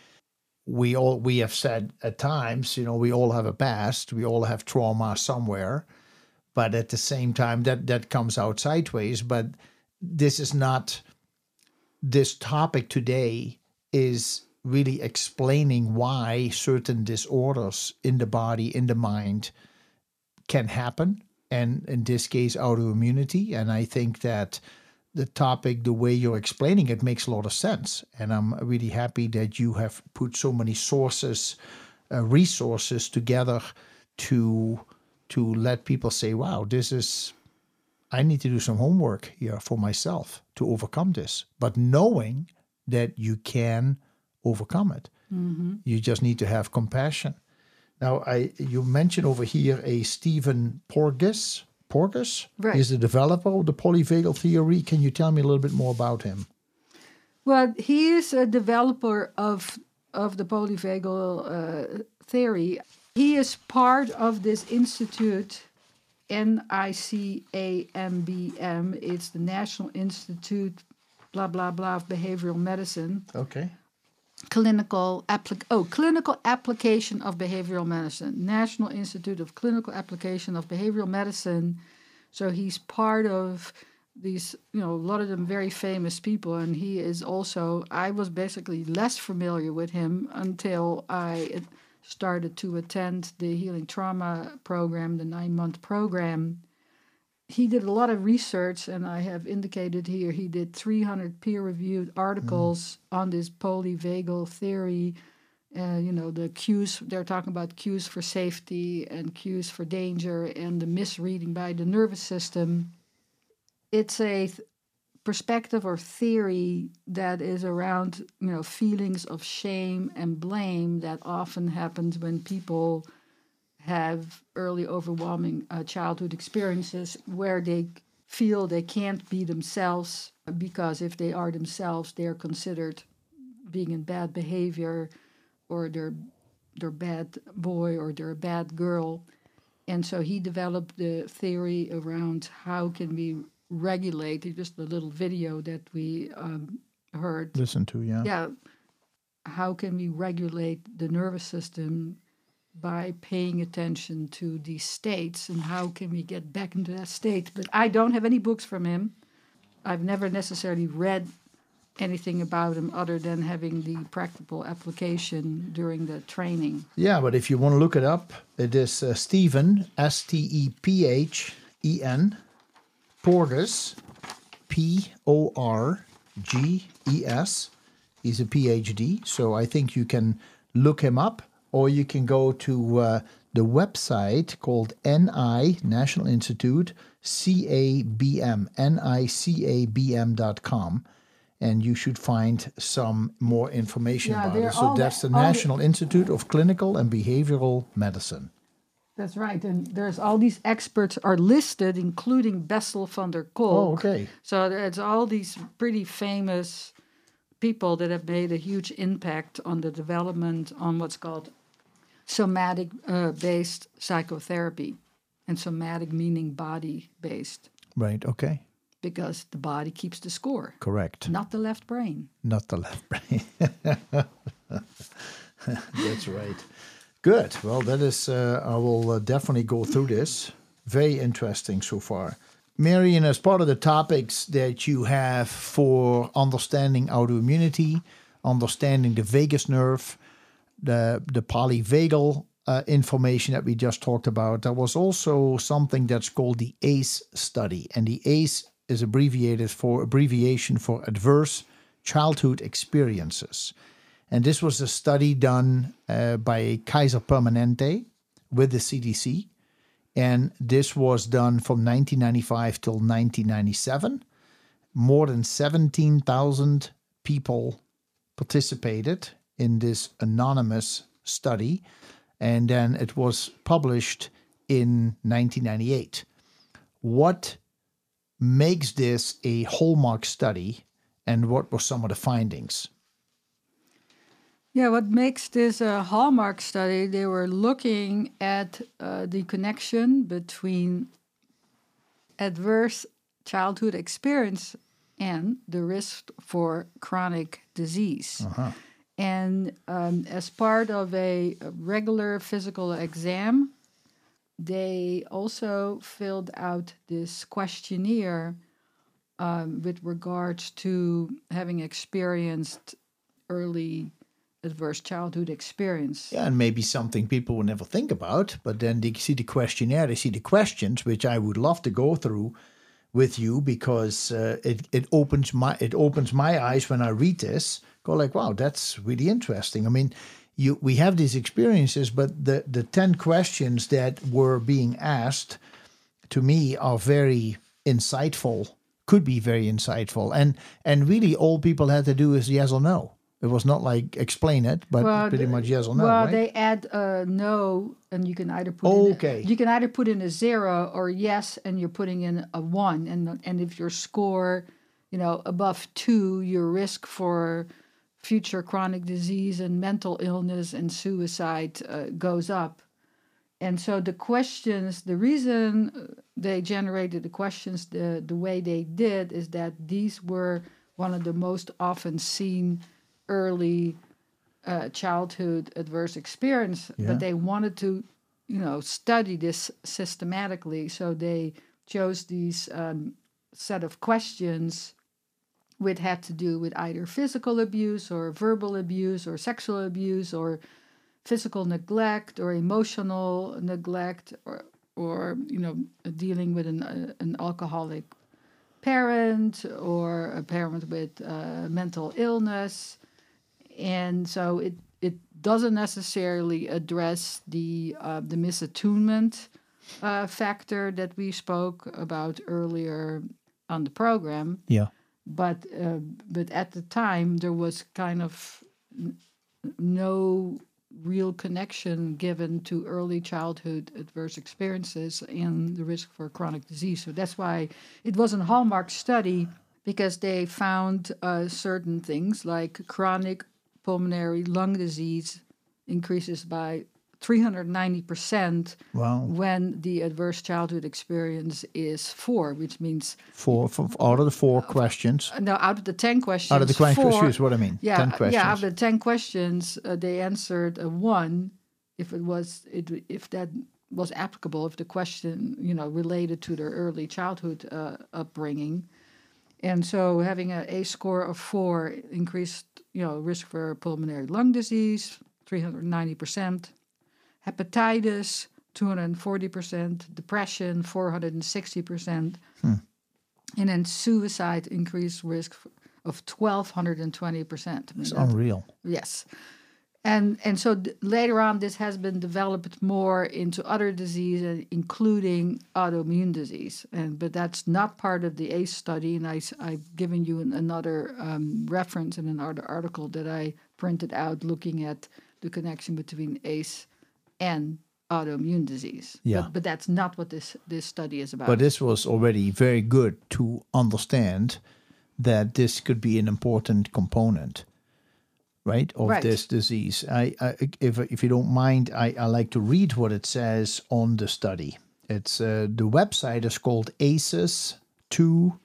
We all we have said at times, you know, we all have a past, we all have trauma somewhere, but at the same time that that comes out sideways, but this is not this topic today is really explaining why certain disorders in the body, in the mind, can happen. And in this case, autoimmunity. And I think that the topic, the way you're explaining it, makes a lot of sense. And I'm really happy that you have put so many sources, uh, resources together to to let people say, "Wow, this is I need to do some homework here for myself to overcome this. But knowing that you can overcome it, you just need to have compassion. Now, I you mentioned over here a Stephen Porges. Porges Right. is the developer of the polyvagal theory. Can you tell me a little bit more about him? Well, he is a developer of of the polyvagal uh, theory. He is part of this institute, NICABM. It's the National Institute, blah blah blah, of Behavioral Medicine. Okay. Clinical applic- oh clinical application of behavioral medicine, National Institute of Clinical Application of Behavioral Medicine. So he's part of these, you know, a lot of them very famous people, and he is also. I was basically less familiar with him until I started to attend the Healing Trauma program, the nine month program. He did a lot of research, and I have indicated here he did 300 peer reviewed articles on this polyvagal theory. Uh, you know, the cues, they're talking about cues for safety and cues for danger and the misreading by the nervous system it's a th- perspective or theory that is around you know feelings of shame and blame that often happens when people have early overwhelming uh, childhood experiences where they feel they can't be themselves because if they are themselves they're considered being in bad behavior or they're they're bad boy or they're a bad girl. And so he developed the theory around how can we regulate just a little video that we um, heard. Listen to yeah. yeah. How can we regulate the nervous system by paying attention to these states and how can we get back into that state. But i don't have any books from him. I've never necessarily read anything about him other than having the practical application during the training. Yeah, but if you want to look it up, it is uh, Stephen S T E P H E N Porges P O R G E S. He's a PhD, so I think you can look him up, or you can go to uh, the website called NI National Institute CABM NICABM.com. And you should find some more information Yeah, about it. So the- that's the all the- National Institute of Clinical and Behavioral Medicine. That's right, and there's all these experts are listed, including Bessel van der Kolk. Oh, okay. So there's all these pretty famous people that have made a huge impact on the development on what's called somatic uh, based psychotherapy, and somatic meaning body based, Right, okay. because the body keeps the score, Correct. not the left brain. Not the left brain. [laughs] That's right. Good. Well, that is, uh, I will uh, definitely go through this. Very interesting so far. Marion, as part of the topics that you have for understanding autoimmunity, understanding the vagus nerve, the, the polyvagal uh, information that we just talked about, there was also something that's called the ACE study. And the ACE is abbreviated for abbreviation for adverse childhood experiences. And this was a study done uh, by Kaiser Permanente with the CDC. And this was done from 1995 till 1997. More than 17,000 people participated in this anonymous study. and then it was published in 1998. What makes this a hallmark study, and what were some of the findings? Yeah, what makes this a hallmark study? They were looking at uh, the connection between adverse childhood experience and the risk for chronic disease. Uh-huh. And um, as part of a, regular physical exam, they also filled out this questionnaire um, with regards to having experienced early adverse childhood experience. Yeah, and maybe something people will never think about, but then they see the questionnaire, they see the questions, which I would love to go through with you because uh, it it opens my it opens my eyes when I read this. Go like, wow, that's really interesting. I mean, you we have these experiences, but the the ten questions that were being asked to me are very insightful. Could be very insightful, and and really all people had to do is yes or no. It was not like explain it, but Well, pretty much yes or no. well, right? they add a no, and you can either put in Okay. a, you can either put in a zero or yes, and you're putting in a one, and and if your score, you know, above two, your risk for future chronic disease and mental illness and suicide uh, goes up. And so the questions, the reason uh, they generated the questions the, the way they did is that these were one of the most often seen early uh, childhood adverse experience, Yeah. but they wanted to, you know, study this systematically. So they chose these um, set of questions which had to do with either physical abuse or verbal abuse or sexual abuse or physical neglect or emotional neglect or or you know dealing with an uh, an alcoholic parent or a parent with uh, mental illness and so it it doesn't necessarily address the uh, the misattunement uh, factor that we spoke about earlier on the program yeah. but uh, but at the time there was kind of n- no real connection given to early childhood adverse experiences and the risk for chronic disease. So that's why it was a hallmark study because they found uh, certain things like chronic pulmonary lung disease increases by 390% Wow. when the adverse childhood experience is four, which means Four, four out of the four questions. no, out of the 10 questions, Out of the questions, four, what I mean. yeah, Ten uh, questions. yeah. Out of the ten questions, uh, they answered a one if it was it if that was applicable if the question you know related to their early childhood uh, upbringing, and so having a ACE score of four increased you know risk for pulmonary lung disease three hundred ninety percent, hepatitis two hundred and forty percent, depression four hundred and sixty percent, hmm. and then suicide increased risk of 1220 percent. it's unreal. Yes. And and so th- later on, this has been developed more into other diseases, including autoimmune disease. And but that's not part of the ACE study. And I, have given you an, another um, reference in another article that I printed out, looking at the connection between ACE and autoimmune disease. Yeah. But, but that's not what this this study is about. But this was already very good to understand that this could be an important component, right, of Right. this disease. I, I if if you don't mind, I, I like to read what it says on the study. It's uh, the website is called ACES Too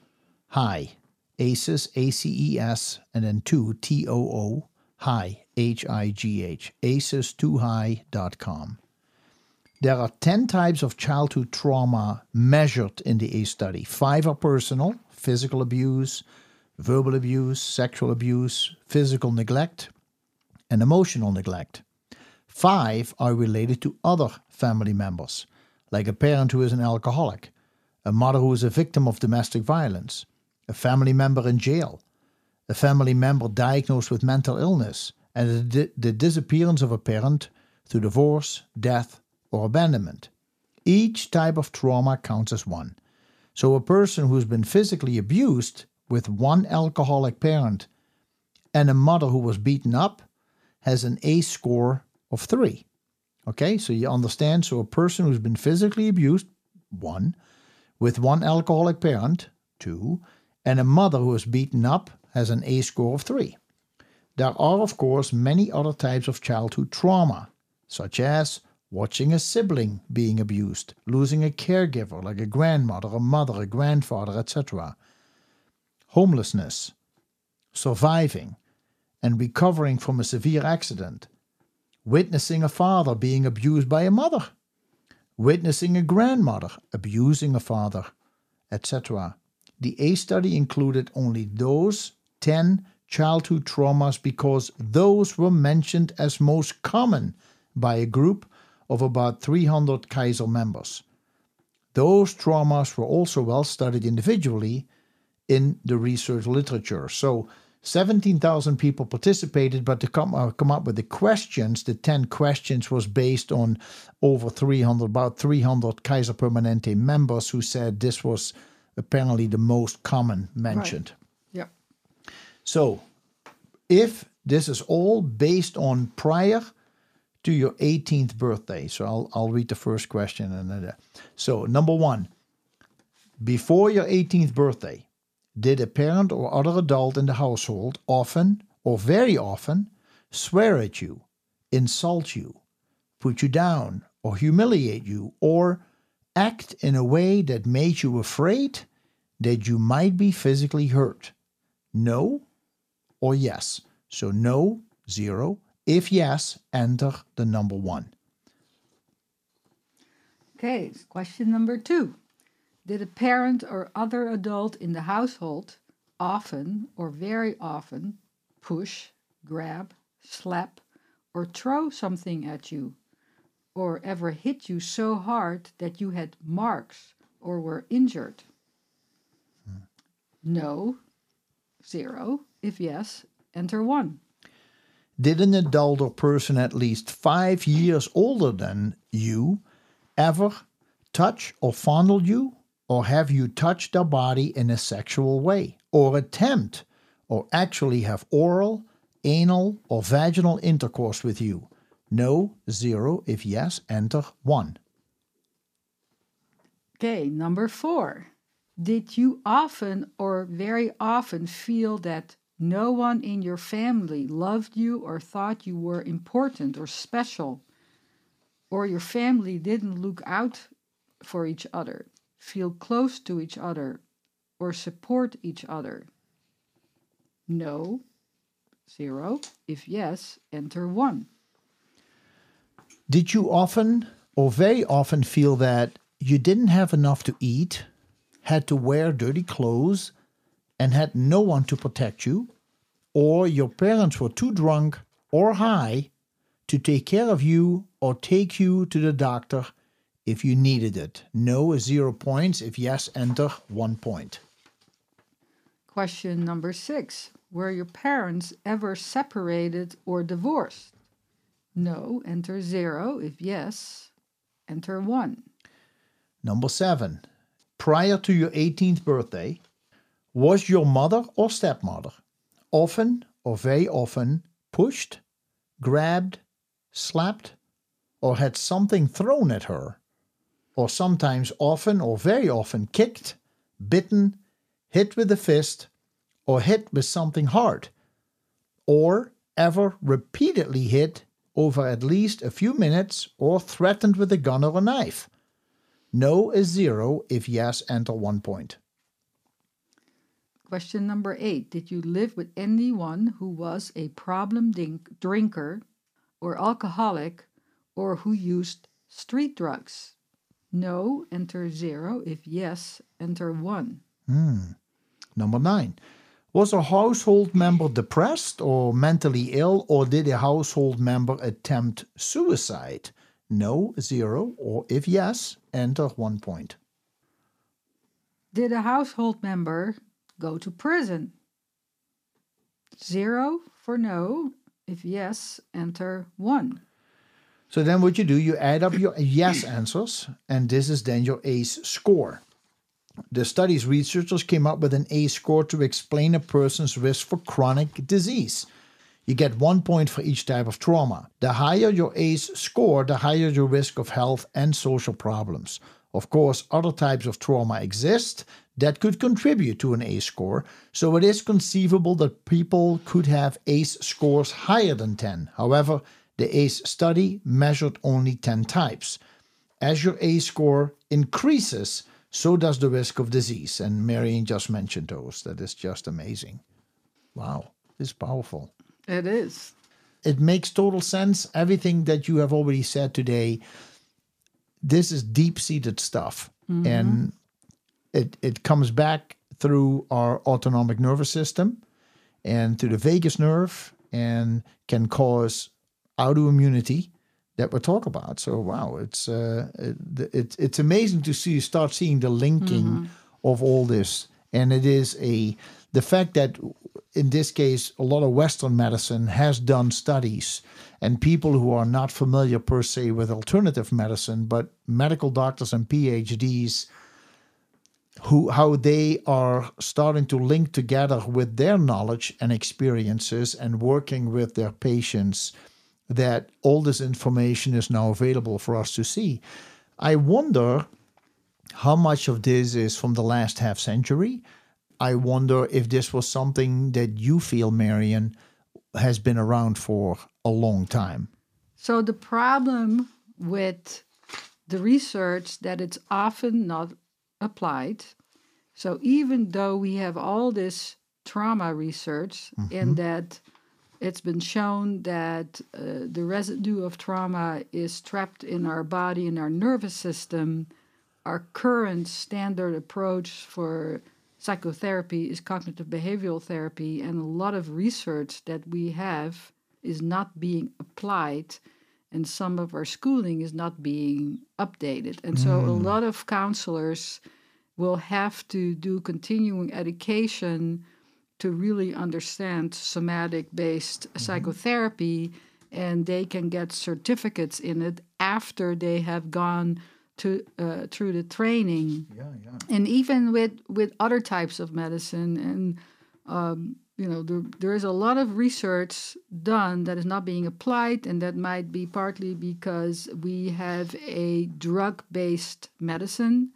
High, ACES A C E S and then two T O O High H I G H ACESTooHigh.com. There are 10 types of childhood trauma measured in the ACE study. Five are personal physical abuse, verbal abuse, sexual abuse, physical neglect, and emotional neglect. Five are related to other family members, like a parent who is an alcoholic, a mother who is a victim of domestic violence, a family member in jail, a family member diagnosed with mental illness, and the, the disappearance of a parent through divorce, death, or abandonment. Each type of trauma counts as one. So a person who's been physically abused with one alcoholic parent and a mother who was beaten up has an ACE score of three. Okay, so you understand. So a person who's been physically abused, one, with one alcoholic parent, two, and a mother who is beaten up has an ACE score of three. There are, of course, many other types of childhood trauma, such as watching a sibling being abused, losing a caregiver like a grandmother, a mother, a grandfather, etc., homelessness, surviving and recovering from a severe accident, witnessing a father being abused by a mother, witnessing a grandmother abusing a father, etc. The ACE study included only those 10 childhood traumas because those were mentioned as most common by a group of about 300 Kaiser members. Those traumas were also well studied individually in the research literature. So 17,000 people participated, but to come, uh, come up with the questions, the 10 questions was based on over 300, about 300 Kaiser Permanente members who said this was apparently the most common mentioned. Yep. So, if this is all based on prior to your 18th birthday, so I'll, I'll read the first question. and then, So, number one, before your 18th birthday, did a parent or other adult in the household often or very often swear at you, insult you, put you down, or humiliate you, or act in a way that made you afraid that you might be physically hurt? No or yes? So, no, zero. If yes, enter the number one. Okay, question number two. Did a parent or other adult in the household often or very often push, grab, slap, or throw something at you, or ever hit you so hard that you had marks or were injured? Hmm. No, zero. If yes, enter one. Did an adult or person at least five years older than you ever touch or fondle you? Or have you touched their body in a sexual way? Or attempt or actually have oral, anal, or vaginal intercourse with you? No, zero. If yes, enter one. Okay, number four. Did you often or very often feel that no one in your family loved you or thought you were important or special, or your family didn't look out for each other, feel close to each other, or support each other? No, zero. If yes, enter one. Did you often or very often feel that you didn't have enough to eat, had to wear dirty clothes, and had no one to protect you? Or your parents were too drunk or high to take care of you or take you to the doctor if you needed it? No is zero points. If yes, enter one point. Question number six. Were your parents ever separated or divorced? No, enter zero. If yes, enter one. Number seven. Prior to your 18th birthday, was your mother or stepmother often or very often pushed, grabbed, slapped, or had something thrown at her, or sometimes often or very often kicked, bitten, hit with a fist, or hit with something hard, or ever repeatedly hit over at least a few minutes or threatened with a gun or a knife. No is zero. If yes, enter one point. Question number eight Did you live with anyone who was a problem drink- drinker or alcoholic or who used street drugs? No, enter zero. If yes, enter one. Hmm. Number nine. Was a household member depressed or mentally ill, or did a household member attempt suicide? No, zero, or if yes, enter one point. Did a household member go to prison? Zero for no. If yes, enter one. So then what you do, you add up your yes answers, and this is then your ACE score. The study's researchers came up with an ACE score to explain a person's risk for chronic disease. You get one point for each type of trauma. The higher your ACE score, the higher your risk of health and social problems. Of course, other types of trauma exist that could contribute to an ACE score, so it is conceivable that people could have ACE scores higher than 10. However, the ACE study measured only 10 types. As your ACE score increases, so does the risk of disease. And Marion just mentioned those. That is just amazing. Wow, it's powerful. It is. It makes total sense. Everything that you have already said today, this is deep seated stuff. Mm-hmm. And it, it comes back through our autonomic nervous system and to the vagus nerve and can cause autoimmunity that we talk about. So wow, it's uh, it, it, it's amazing to see start seeing the linking of all this, and it is a the fact that in this case a lot of Western medicine has done studies, and people who are not familiar per se with alternative medicine, but medical doctors and PhDs who how they are starting to link together with their knowledge and experiences and working with their patients that all this information is now available for us to see. I wonder how much of this is from the last half century. I wonder if this was something that you feel marion has been around for a long time. So the problem with the research that it's often not applied. So even though we have all this trauma research and mm-hmm. that it's been shown that uh, the residue of trauma is trapped in our body and our nervous system, our current standard approach for psychotherapy is cognitive behavioral therapy, and a lot of research that we have is not being applied, and some of our schooling is not being updated. And so a lot of counselors will have to do continuing education to really understand somatic based psychotherapy and they can get certificates in it after they have gone to uh, through the training. Yeah yeah. And even with with other types of medicine and um, you know there, there is a lot of research done that is not being applied and that might be partly because we have a drug based medicine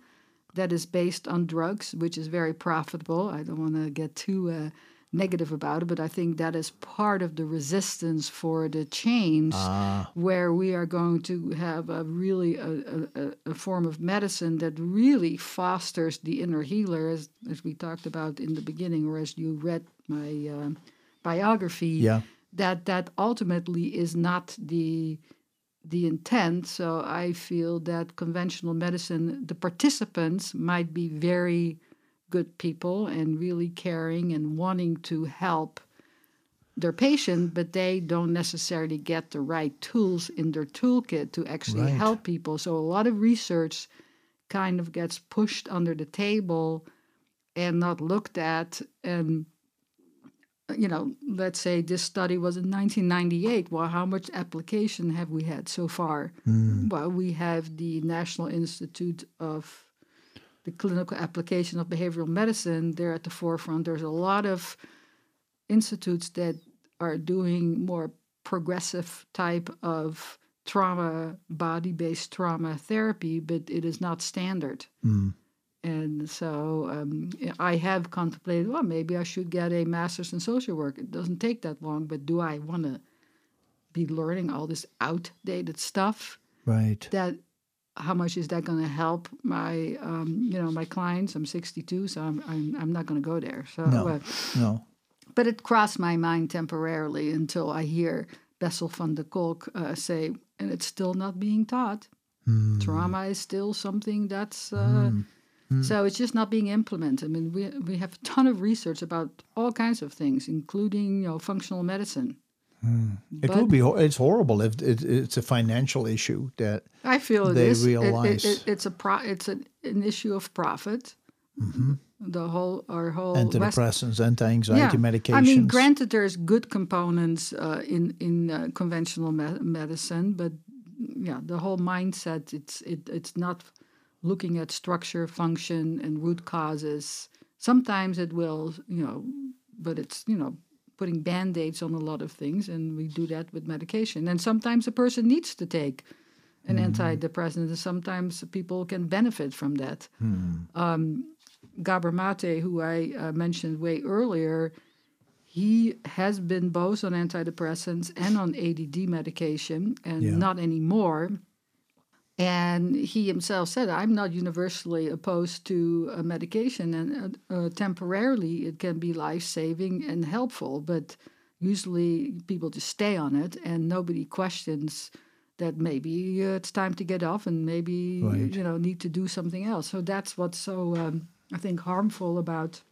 that is based on drugs which is very profitable i don't want to get too uh, negative about it but i think that is part of the resistance for the change where we are going to have a really a, a, a- a form of medicine that really fosters the inner healer as, as we talked about in the beginning or as you read my uh, biography Yeah. that that ultimately is not the the intent so i feel that conventional medicine the participants might be very good people and really caring and wanting to help their patient, but they don't necessarily get the right tools in their toolkit to actually Right. help people. So a lot of research kind of gets pushed under the table and not looked at. And, you know, let's say this study was in 1998. Well, how much application have we had so far? Hmm. Well, we have the National Institute of the clinical application of behavioral medicine, they're at the forefront. There's a lot of institutes that are doing more progressive type of trauma, body-based trauma therapy, but it is not standard. Hmm. And so um, I have contemplated, well, maybe I should get a master's in social work. It doesn't take that long, but do I want to be learning all this outdated stuff? Right. that how much is that going to help my um, you know my clients i'm 62 so i'm i'm, I'm not going to go there so No. uh, No. but it crossed my mind temporarily until i hear bessel van der kolk uh, say and it's still not being taught trauma is still something that's uh, so it's just not being implemented i mean we, we have a ton of research about all kinds of things including you know functional medicine It But- would be. It's horrible if it, it's a financial issue that. I feel they is. It- it- realize- it- it's a pro, it's an, an issue of profit. The whole our whole Antidepressants, anti-anxiety medications. I mean, granted, there's good components uh, in in uh, conventional me- medicine, but yeah, the whole mindset it's it, it's not looking at structure, function, and root causes. Sometimes it will, you know, but it's you know putting band-aids on a lot of things and we do that with medication and sometimes a person needs to take an antidepressant and sometimes people can benefit from that um, Gabor Mate, who I uh, mentioned way earlier, he has been both on antidepressants and on ADD medication, and Yeah. not anymore. And he himself said, I'm not universally opposed to a medication, and uh, uh, temporarily it can be life saving and helpful, but usually people just stay on it, and nobody questions that maybe uh, it's time to get off and maybe Right. you know need to do something else. So that's what's so um, I think harmful about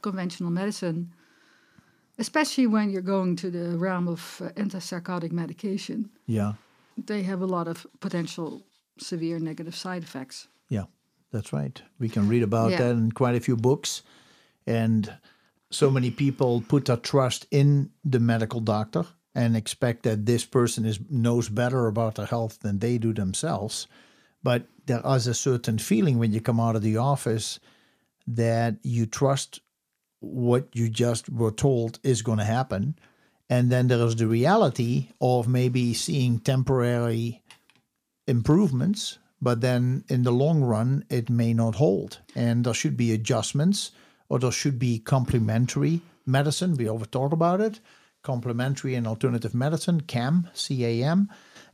conventional medicine, especially when you're going to the realm of uh, antipsychotic medication. Yeah. They have a lot of potential severe negative side effects. Yeah, that's right. We can read about Yeah. that in quite a few books. And so many people put their trust in the medical doctor and expect that this person is knows better about their health than they do themselves. But there is a certain feeling when you come out of the office that you trust what you just were told is going to happen. And then there is the reality of maybe seeing temporary improvements, but then in the long run, it may not hold. And there should be adjustments or there should be complementary medicine. We over talked about it complementary and alternative medicine, CAM, C A M.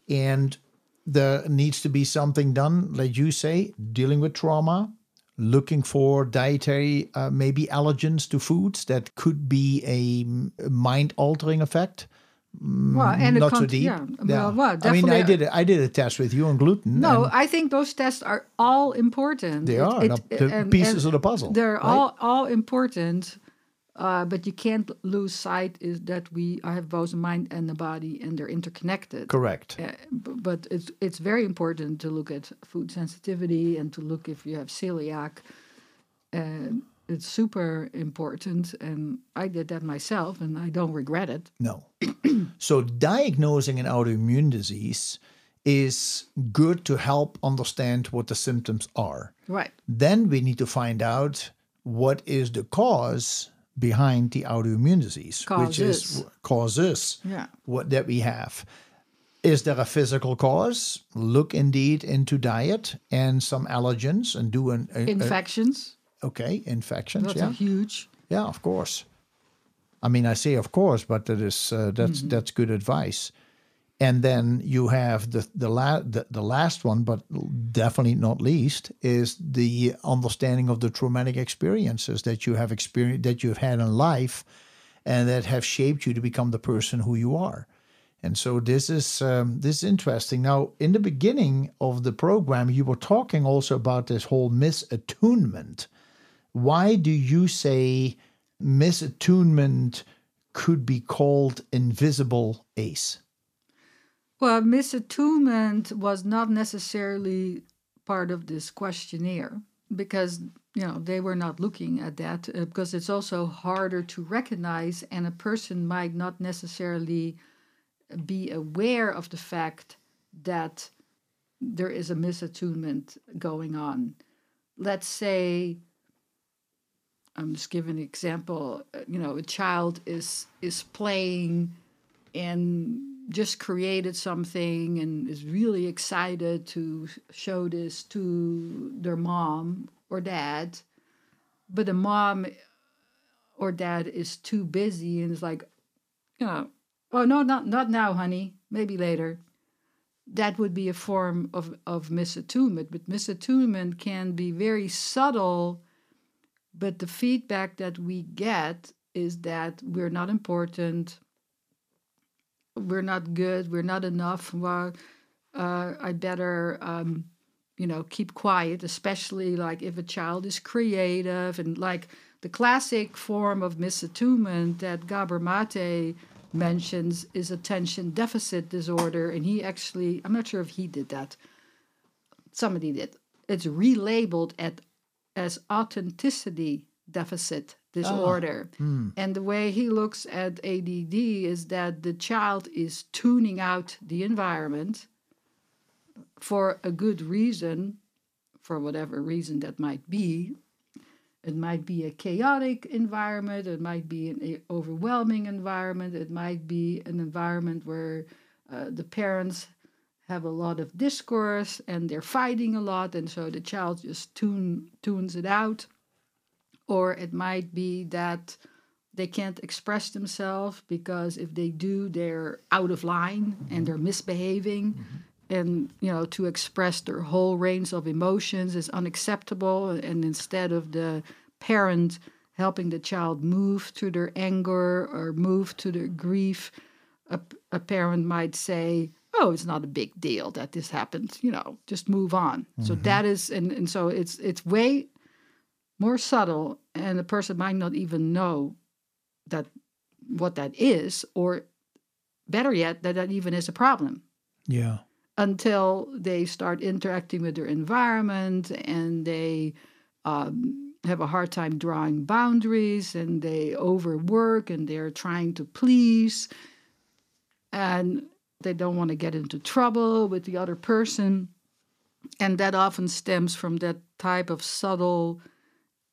And there needs to be something done, like you say, dealing with trauma, looking for dietary, uh, maybe allergens to foods that could be a mind altering effect. Well, and Not so deep. Yeah, well, well, I mean, I did a, I did a test with you on gluten. No, I think those tests are all important. They It- are, it- the- the and- pieces and of the puzzle, They're right? all all important, uh, but you can't lose sight is that we have both a mind and a body, and they're interconnected. correct. Uh, but it's it's very important to look at food sensitivity and to look if you have celiac. And it's super important, and I did that myself, and I don't regret it. No. [clears throat] so diagnosing an autoimmune disease is good to help understand what the symptoms are. Right. Then we need to find out what is the cause behind the autoimmune disease, which is Causes. causes Yeah. what that we have. Is there a physical cause? Look indeed into diet and some allergens and do an a- a- Infections. okay infections. That's yeah, a huge. yeah, of course. I mean, I say of course, but that is uh, that's that's good advice. And then you have the the, la- the the last one, but definitely not least, is the understanding of the traumatic experiences that you have experienced that you've had in life, and that have shaped you to become the person who you are. And so this is um, this is interesting. Now, in the beginning of the program, you were talking also about this whole misattunement. Why do you say misattunement could be called invisible ACE? Well, misattunement was not necessarily part of this questionnaire because you know they were not looking at that uh, because it's also harder to recognize, and a person might not necessarily be aware of the fact that there is a misattunement going on. Let's say I'm just giving an example. uh, You know, a child is is playing and just created something and is really excited to show this to their mom or dad, but the mom or dad is too busy and is like, you know, oh no, not not now, honey, maybe later. That would be a form of, of misattunement, but misattunement can be very subtle but the feedback that we get is that we're not important we're not good we're not enough well, uh, i better um, you know keep quiet especially like if a child is creative and like the classic form of misattunement that gabor mate mentions is attention deficit disorder and he actually i'm not sure if he did that. Somebody did. It's relabeled at as authenticity deficit disorder. And the way he looks at ADD is that the child is tuning out the environment for a good reason, for whatever reason that might be. It might be a chaotic environment, it might be an overwhelming environment, it might be an environment where uh, the parents have a lot of discourse and they're fighting a lot, and so the child just tune, tunes it out. Or it might be that they can't express themselves because if they do, they're out of line mm-hmm. and they're misbehaving. Mm-hmm. And you know, to express their whole range of emotions is unacceptable. And instead of the parent helping the child move to their anger or move to their grief, a, a parent might say, oh, it's not a big deal that this happened. You know, just move on. Mm-hmm. So that is, and, and so it's it's way more subtle, and the person might not even know that what that is, or better yet, that that even is a problem. Yeah. Until they start interacting with their environment and they um, have a hard time drawing boundaries and they overwork and they're trying to please and they don't want to get into trouble with the other person. And that often stems from that type of subtle,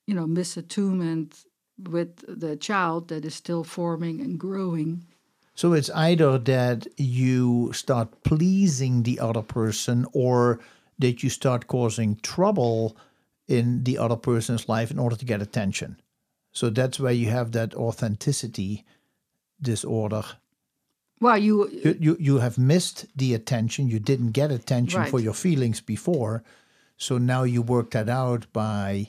you know, misattunement with the child that is still forming and growing. So it's either that you start pleasing the other person or that you start causing trouble in the other person's life in order to get attention. So that's where you have that authenticity disorder. Well, you you you, you have missed the attention. You didn't get attention right. for your feelings before, so now you work that out by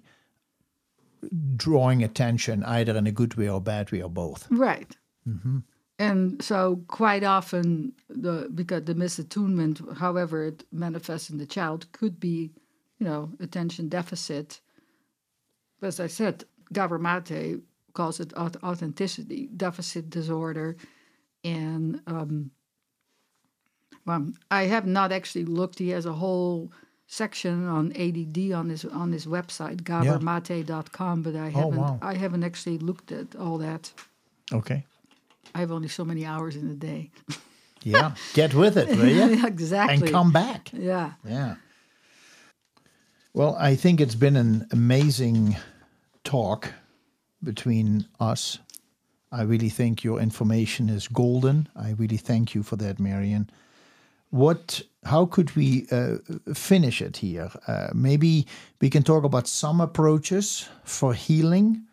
drawing attention either in a good way or bad way or both. Right. Mm-hmm. And so, quite often, the because the misattunement, however it manifests in the child, could be, you know, attention deficit. As I said, Gabor Mate calls it authenticity deficit disorder, and um, well, I have not actually looked. He has a whole section on ADD on his on his website gabormate.com, but I oh, haven't oh, wow. I haven't actually looked at all that. Okay. I have only so many hours in a day. [laughs] yeah, get with it, will you? [laughs] exactly. And come back. Yeah. Yeah. Well, I think it's been an amazing talk between us. I really think your information is golden. I really thank you for that, Marion what how could we uh, finish it here? Uh, maybe we can talk about some approaches for healing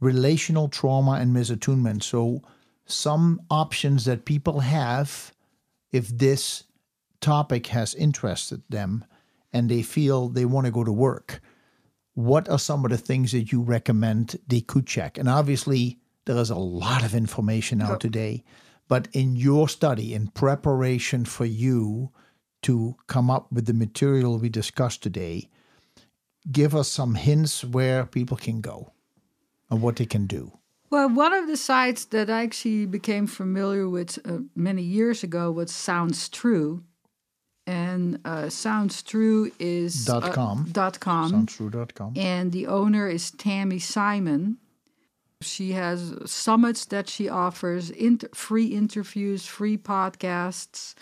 relational trauma and misattunement. So, some options that people have if this topic has interested them and they feel they want to go to work. What are some of the things that you recommend they could check? And obviously, there is a lot of information out today. But in your study, in preparation for you to come up with the material we discussed today, give us some hints where people can go and what they can do. Well, one of the sites that I actually became familiar with uh, many years ago was Sounds True. And uh, Sounds True is dot com. Uh, dot com. SoundsTrue.com. And the owner is Tami Simon. She has summits that she offers, inter- free interviews, free podcasts.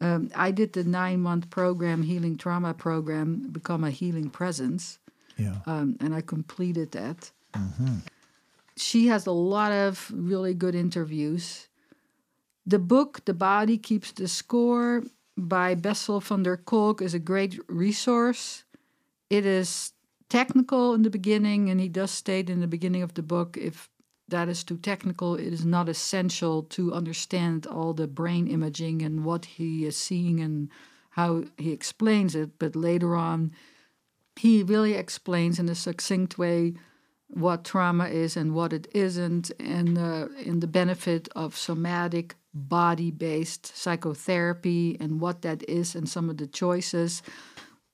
Um, I did the nine month program, Healing Trauma Program, Become a Healing Presence. Yeah. Um, and I completed that. Mm-hmm. She has a lot of really good interviews. The book, The Body Keeps the Score by Bessel van der Kolk, is a great resource. It is technical in the beginning, and he does state in the beginning of the book if that is too technical, it is not essential to understand all the brain imaging and what he is seeing and how he explains it. But later on, he really explains in a succinct way what trauma is and what it isn't, and uh, in the benefit of somatic body based psychotherapy and what that is and some of the choices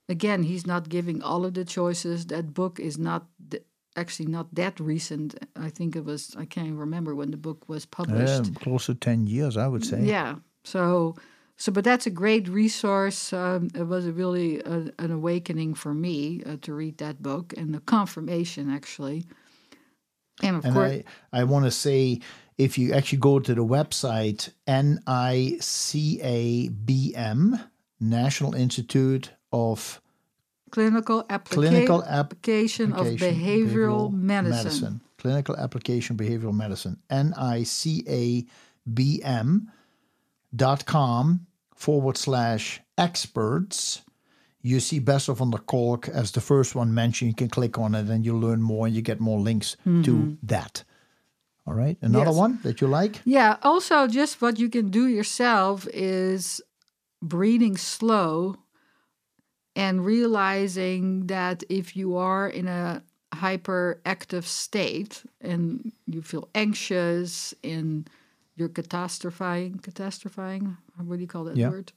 again, he's not giving all of the choices. That book is not th- actually not that recent. I think it was, I can't remember when the book was published. Yeah, close to 10 years, I would say. Yeah. So, so but that's a great resource. Um, it was a really a, an awakening for me uh, to read that book and the confirmation, actually. And of and course, I, I want to say if you actually go to the website NICABM, National Institute of Clinical, applica- Clinical app- application, of application behavioral, medicine. Clinical application behavioral medicine. N I C A B M dot com forward slash experts. You see Bessel van der Kolk as the first one mentioned. You can click on it and you learn more and you get more links to that. All right. Another Mm-hmm. Yes. one that you like? Yeah. Also, just what you can do yourself is breathing slow and realizing that if you are in a hyperactive state and you feel anxious and you're catastrophizing, catastrophizing, what do you call that Yeah. word?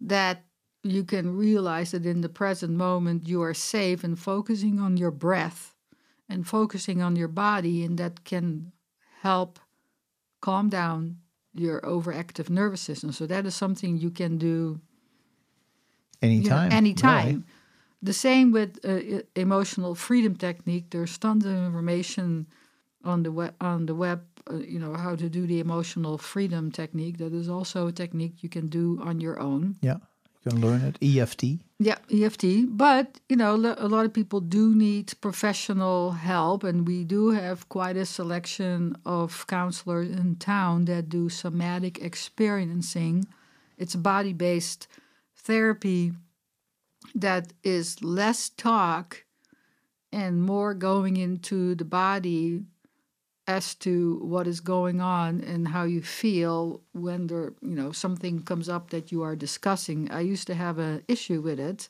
That you can realize that in the present moment you are safe and focusing on your breath and focusing on your body, and that can help calm down your overactive nervous system. So that is something you can do you know, Anytime. anytime. Right. The same with uh, emotional freedom technique. There's tons of information on the web. On the web, uh, you know how to do the emotional freedom technique. That is also a technique you can do on your own. Yeah. You can learn it. EFT. Yeah, EFT. But you know, a lot of people do need professional help, and we do have quite a selection of counselors in town that do somatic experiencing. It's body-based therapy that is less talk and more going into the body as to what is going on and how you feel when there you know something comes up that you are discussing. I used to have an issue with it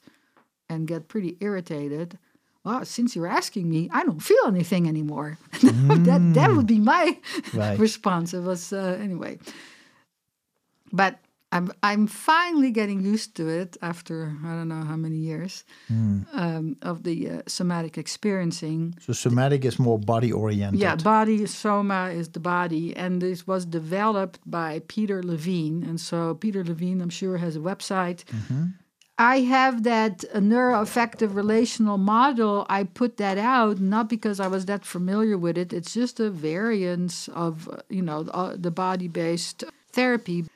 and get pretty irritated. Well since you're asking me i don't feel anything anymore. [laughs] That that would be my [laughs] Right. response. It was uh, anyway. But I'm I'm finally getting used to it after I don't know how many years um, of the uh, somatic experiencing. So somatic is more body oriented. Yeah, body soma is the body, and this was developed by Peter Levine. And so Peter Levine, I'm sure, has a website. I have that uh, neuroaffective relational model. I put that out not because I was that familiar with it. It's just a variance of uh, you know uh, the body-based therapy.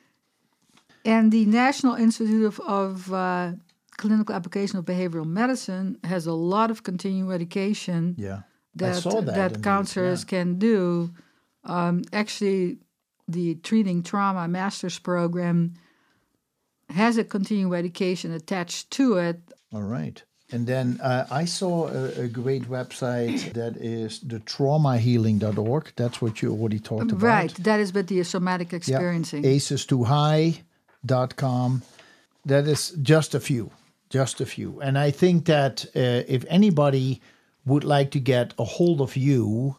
And the National Institute of, of uh, Clinical Application of Behavioral Medicine has a lot of continuing education Yeah. That that. that counselors yeah. can do. Um, actually, the Treating Trauma Masters program has a continuing education attached to it. All right. And then uh, I saw a, a great website that is the traumahealing.org. That's what you already talked about. Right, that is with the somatic Experiencing. Yeah. experiencing. ACESTooHigh.com. That is just a few, just a few. And I think that uh, if anybody would like to get a hold of you,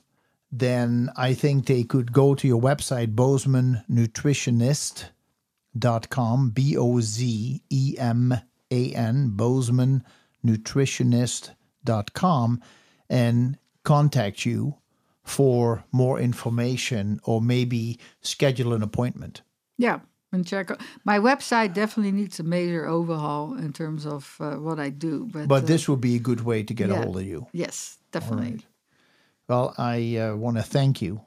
then I think they could go to your website, bozemannutritionist.com, B O Z E M A N, bozemannutritionist.com, and contact you for more information or maybe schedule an appointment. Yeah, and check. out- My website definitely needs a major overhaul in terms of uh, what I do. But, But uh, this would be a good way to get a hold of you. yes, definitely. Well, I uh, want to thank you.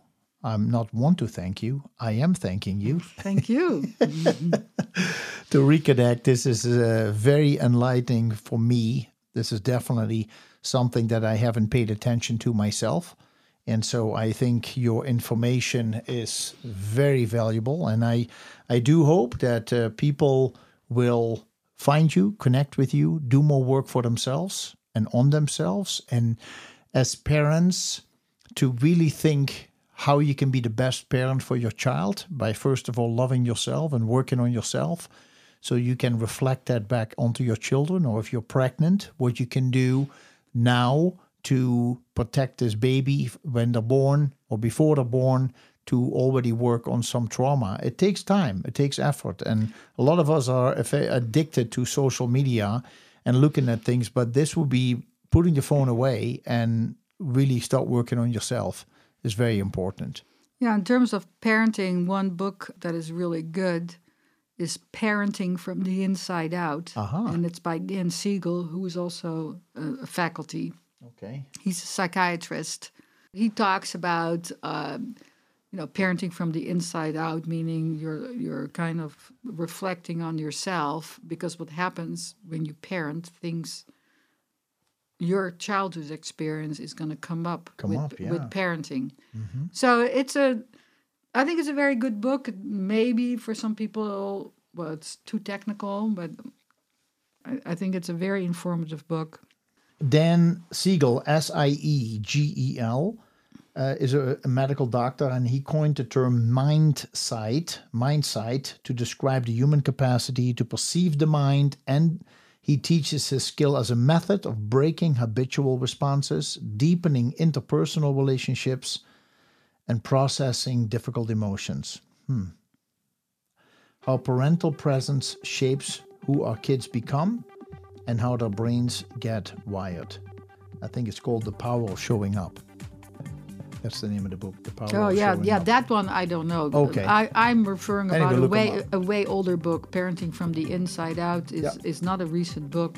I'm not want to thank you. I am thanking you [laughs] Thank you. [laughs] to reconnect. This is uh, very enlightening for me. This is definitely something that I haven't paid attention to myself. And so I think your information is very valuable. And I, I do hope that uh, people will find you, connect with you, do more work for themselves and on themselves. And as parents, to really think how you can be the best parent for your child by first of all loving yourself and working on yourself so you can reflect that back onto your children or if you're pregnant what you can do now to protect this baby when they're born or before they're born to already work on some trauma it takes time it takes effort and a lot of us are addicted to social media and looking at things but this would be putting the phone away and really start working on yourself is very important Yeah, in terms of parenting, one book that is really good is Parenting from the Inside Out. Aha. And it's by Dan Siegel, who is also a faculty. Okay He's a psychiatrist. He talks about, um, you know, parenting from the inside out, meaning you're you're kind of reflecting on yourself because what happens when you parent, things your childhood experience is going to come up Come with, up, yeah. with parenting. So it's a, I think it's a very good book. Maybe for some people, well, it's too technical, but I, I think it's a very informative book. Dan Siegel, S I E G E L, uh, is a, a medical doctor, and he coined the term mind sight, mind sight, to describe the human capacity to perceive the mind. And he teaches his skill as a method of breaking habitual responses, deepening interpersonal relationships, and processing difficult emotions. Hmm. How parental presence shapes who our kids become and how their brains get wired. I think it's called The Power of Showing Up. That's the name of the book. The Power Oh of yeah, Showing yeah, Up. that one I don't know. Okay. I, I'm referring Anyway, about a way a way older book, Parenting from the Inside Out. is Yeah. is not a recent book,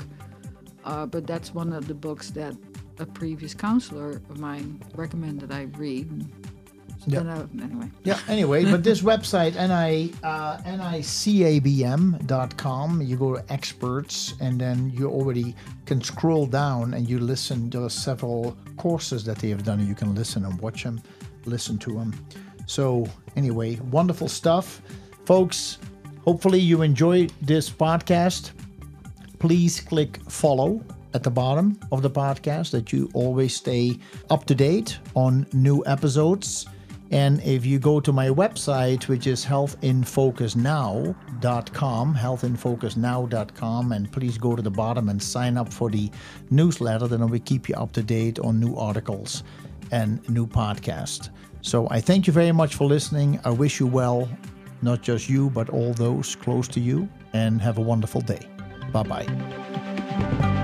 uh, but that's one of the books that a previous counselor of mine recommended I read. So I, anyway. Yeah, anyway, but this [laughs] website, NI, uh, nicabm.com, you go to experts, and then you already can scroll down and you listen. There are several courses that they have done, and you can listen and watch them, listen to them. So, anyway, wonderful stuff. Folks, hopefully you enjoyed this podcast. Please click follow at the bottom of the podcast that you always stay up to date on new episodes. And if you go to my website, which is healthinfocusnow.com, healthinfocusnow.com, and please go to the bottom and sign up for the newsletter, then we keep you up to date on new articles and new podcasts. So I thank you very much for listening. I wish you well, not just you, but all those close to you, and have a wonderful day. Bye bye.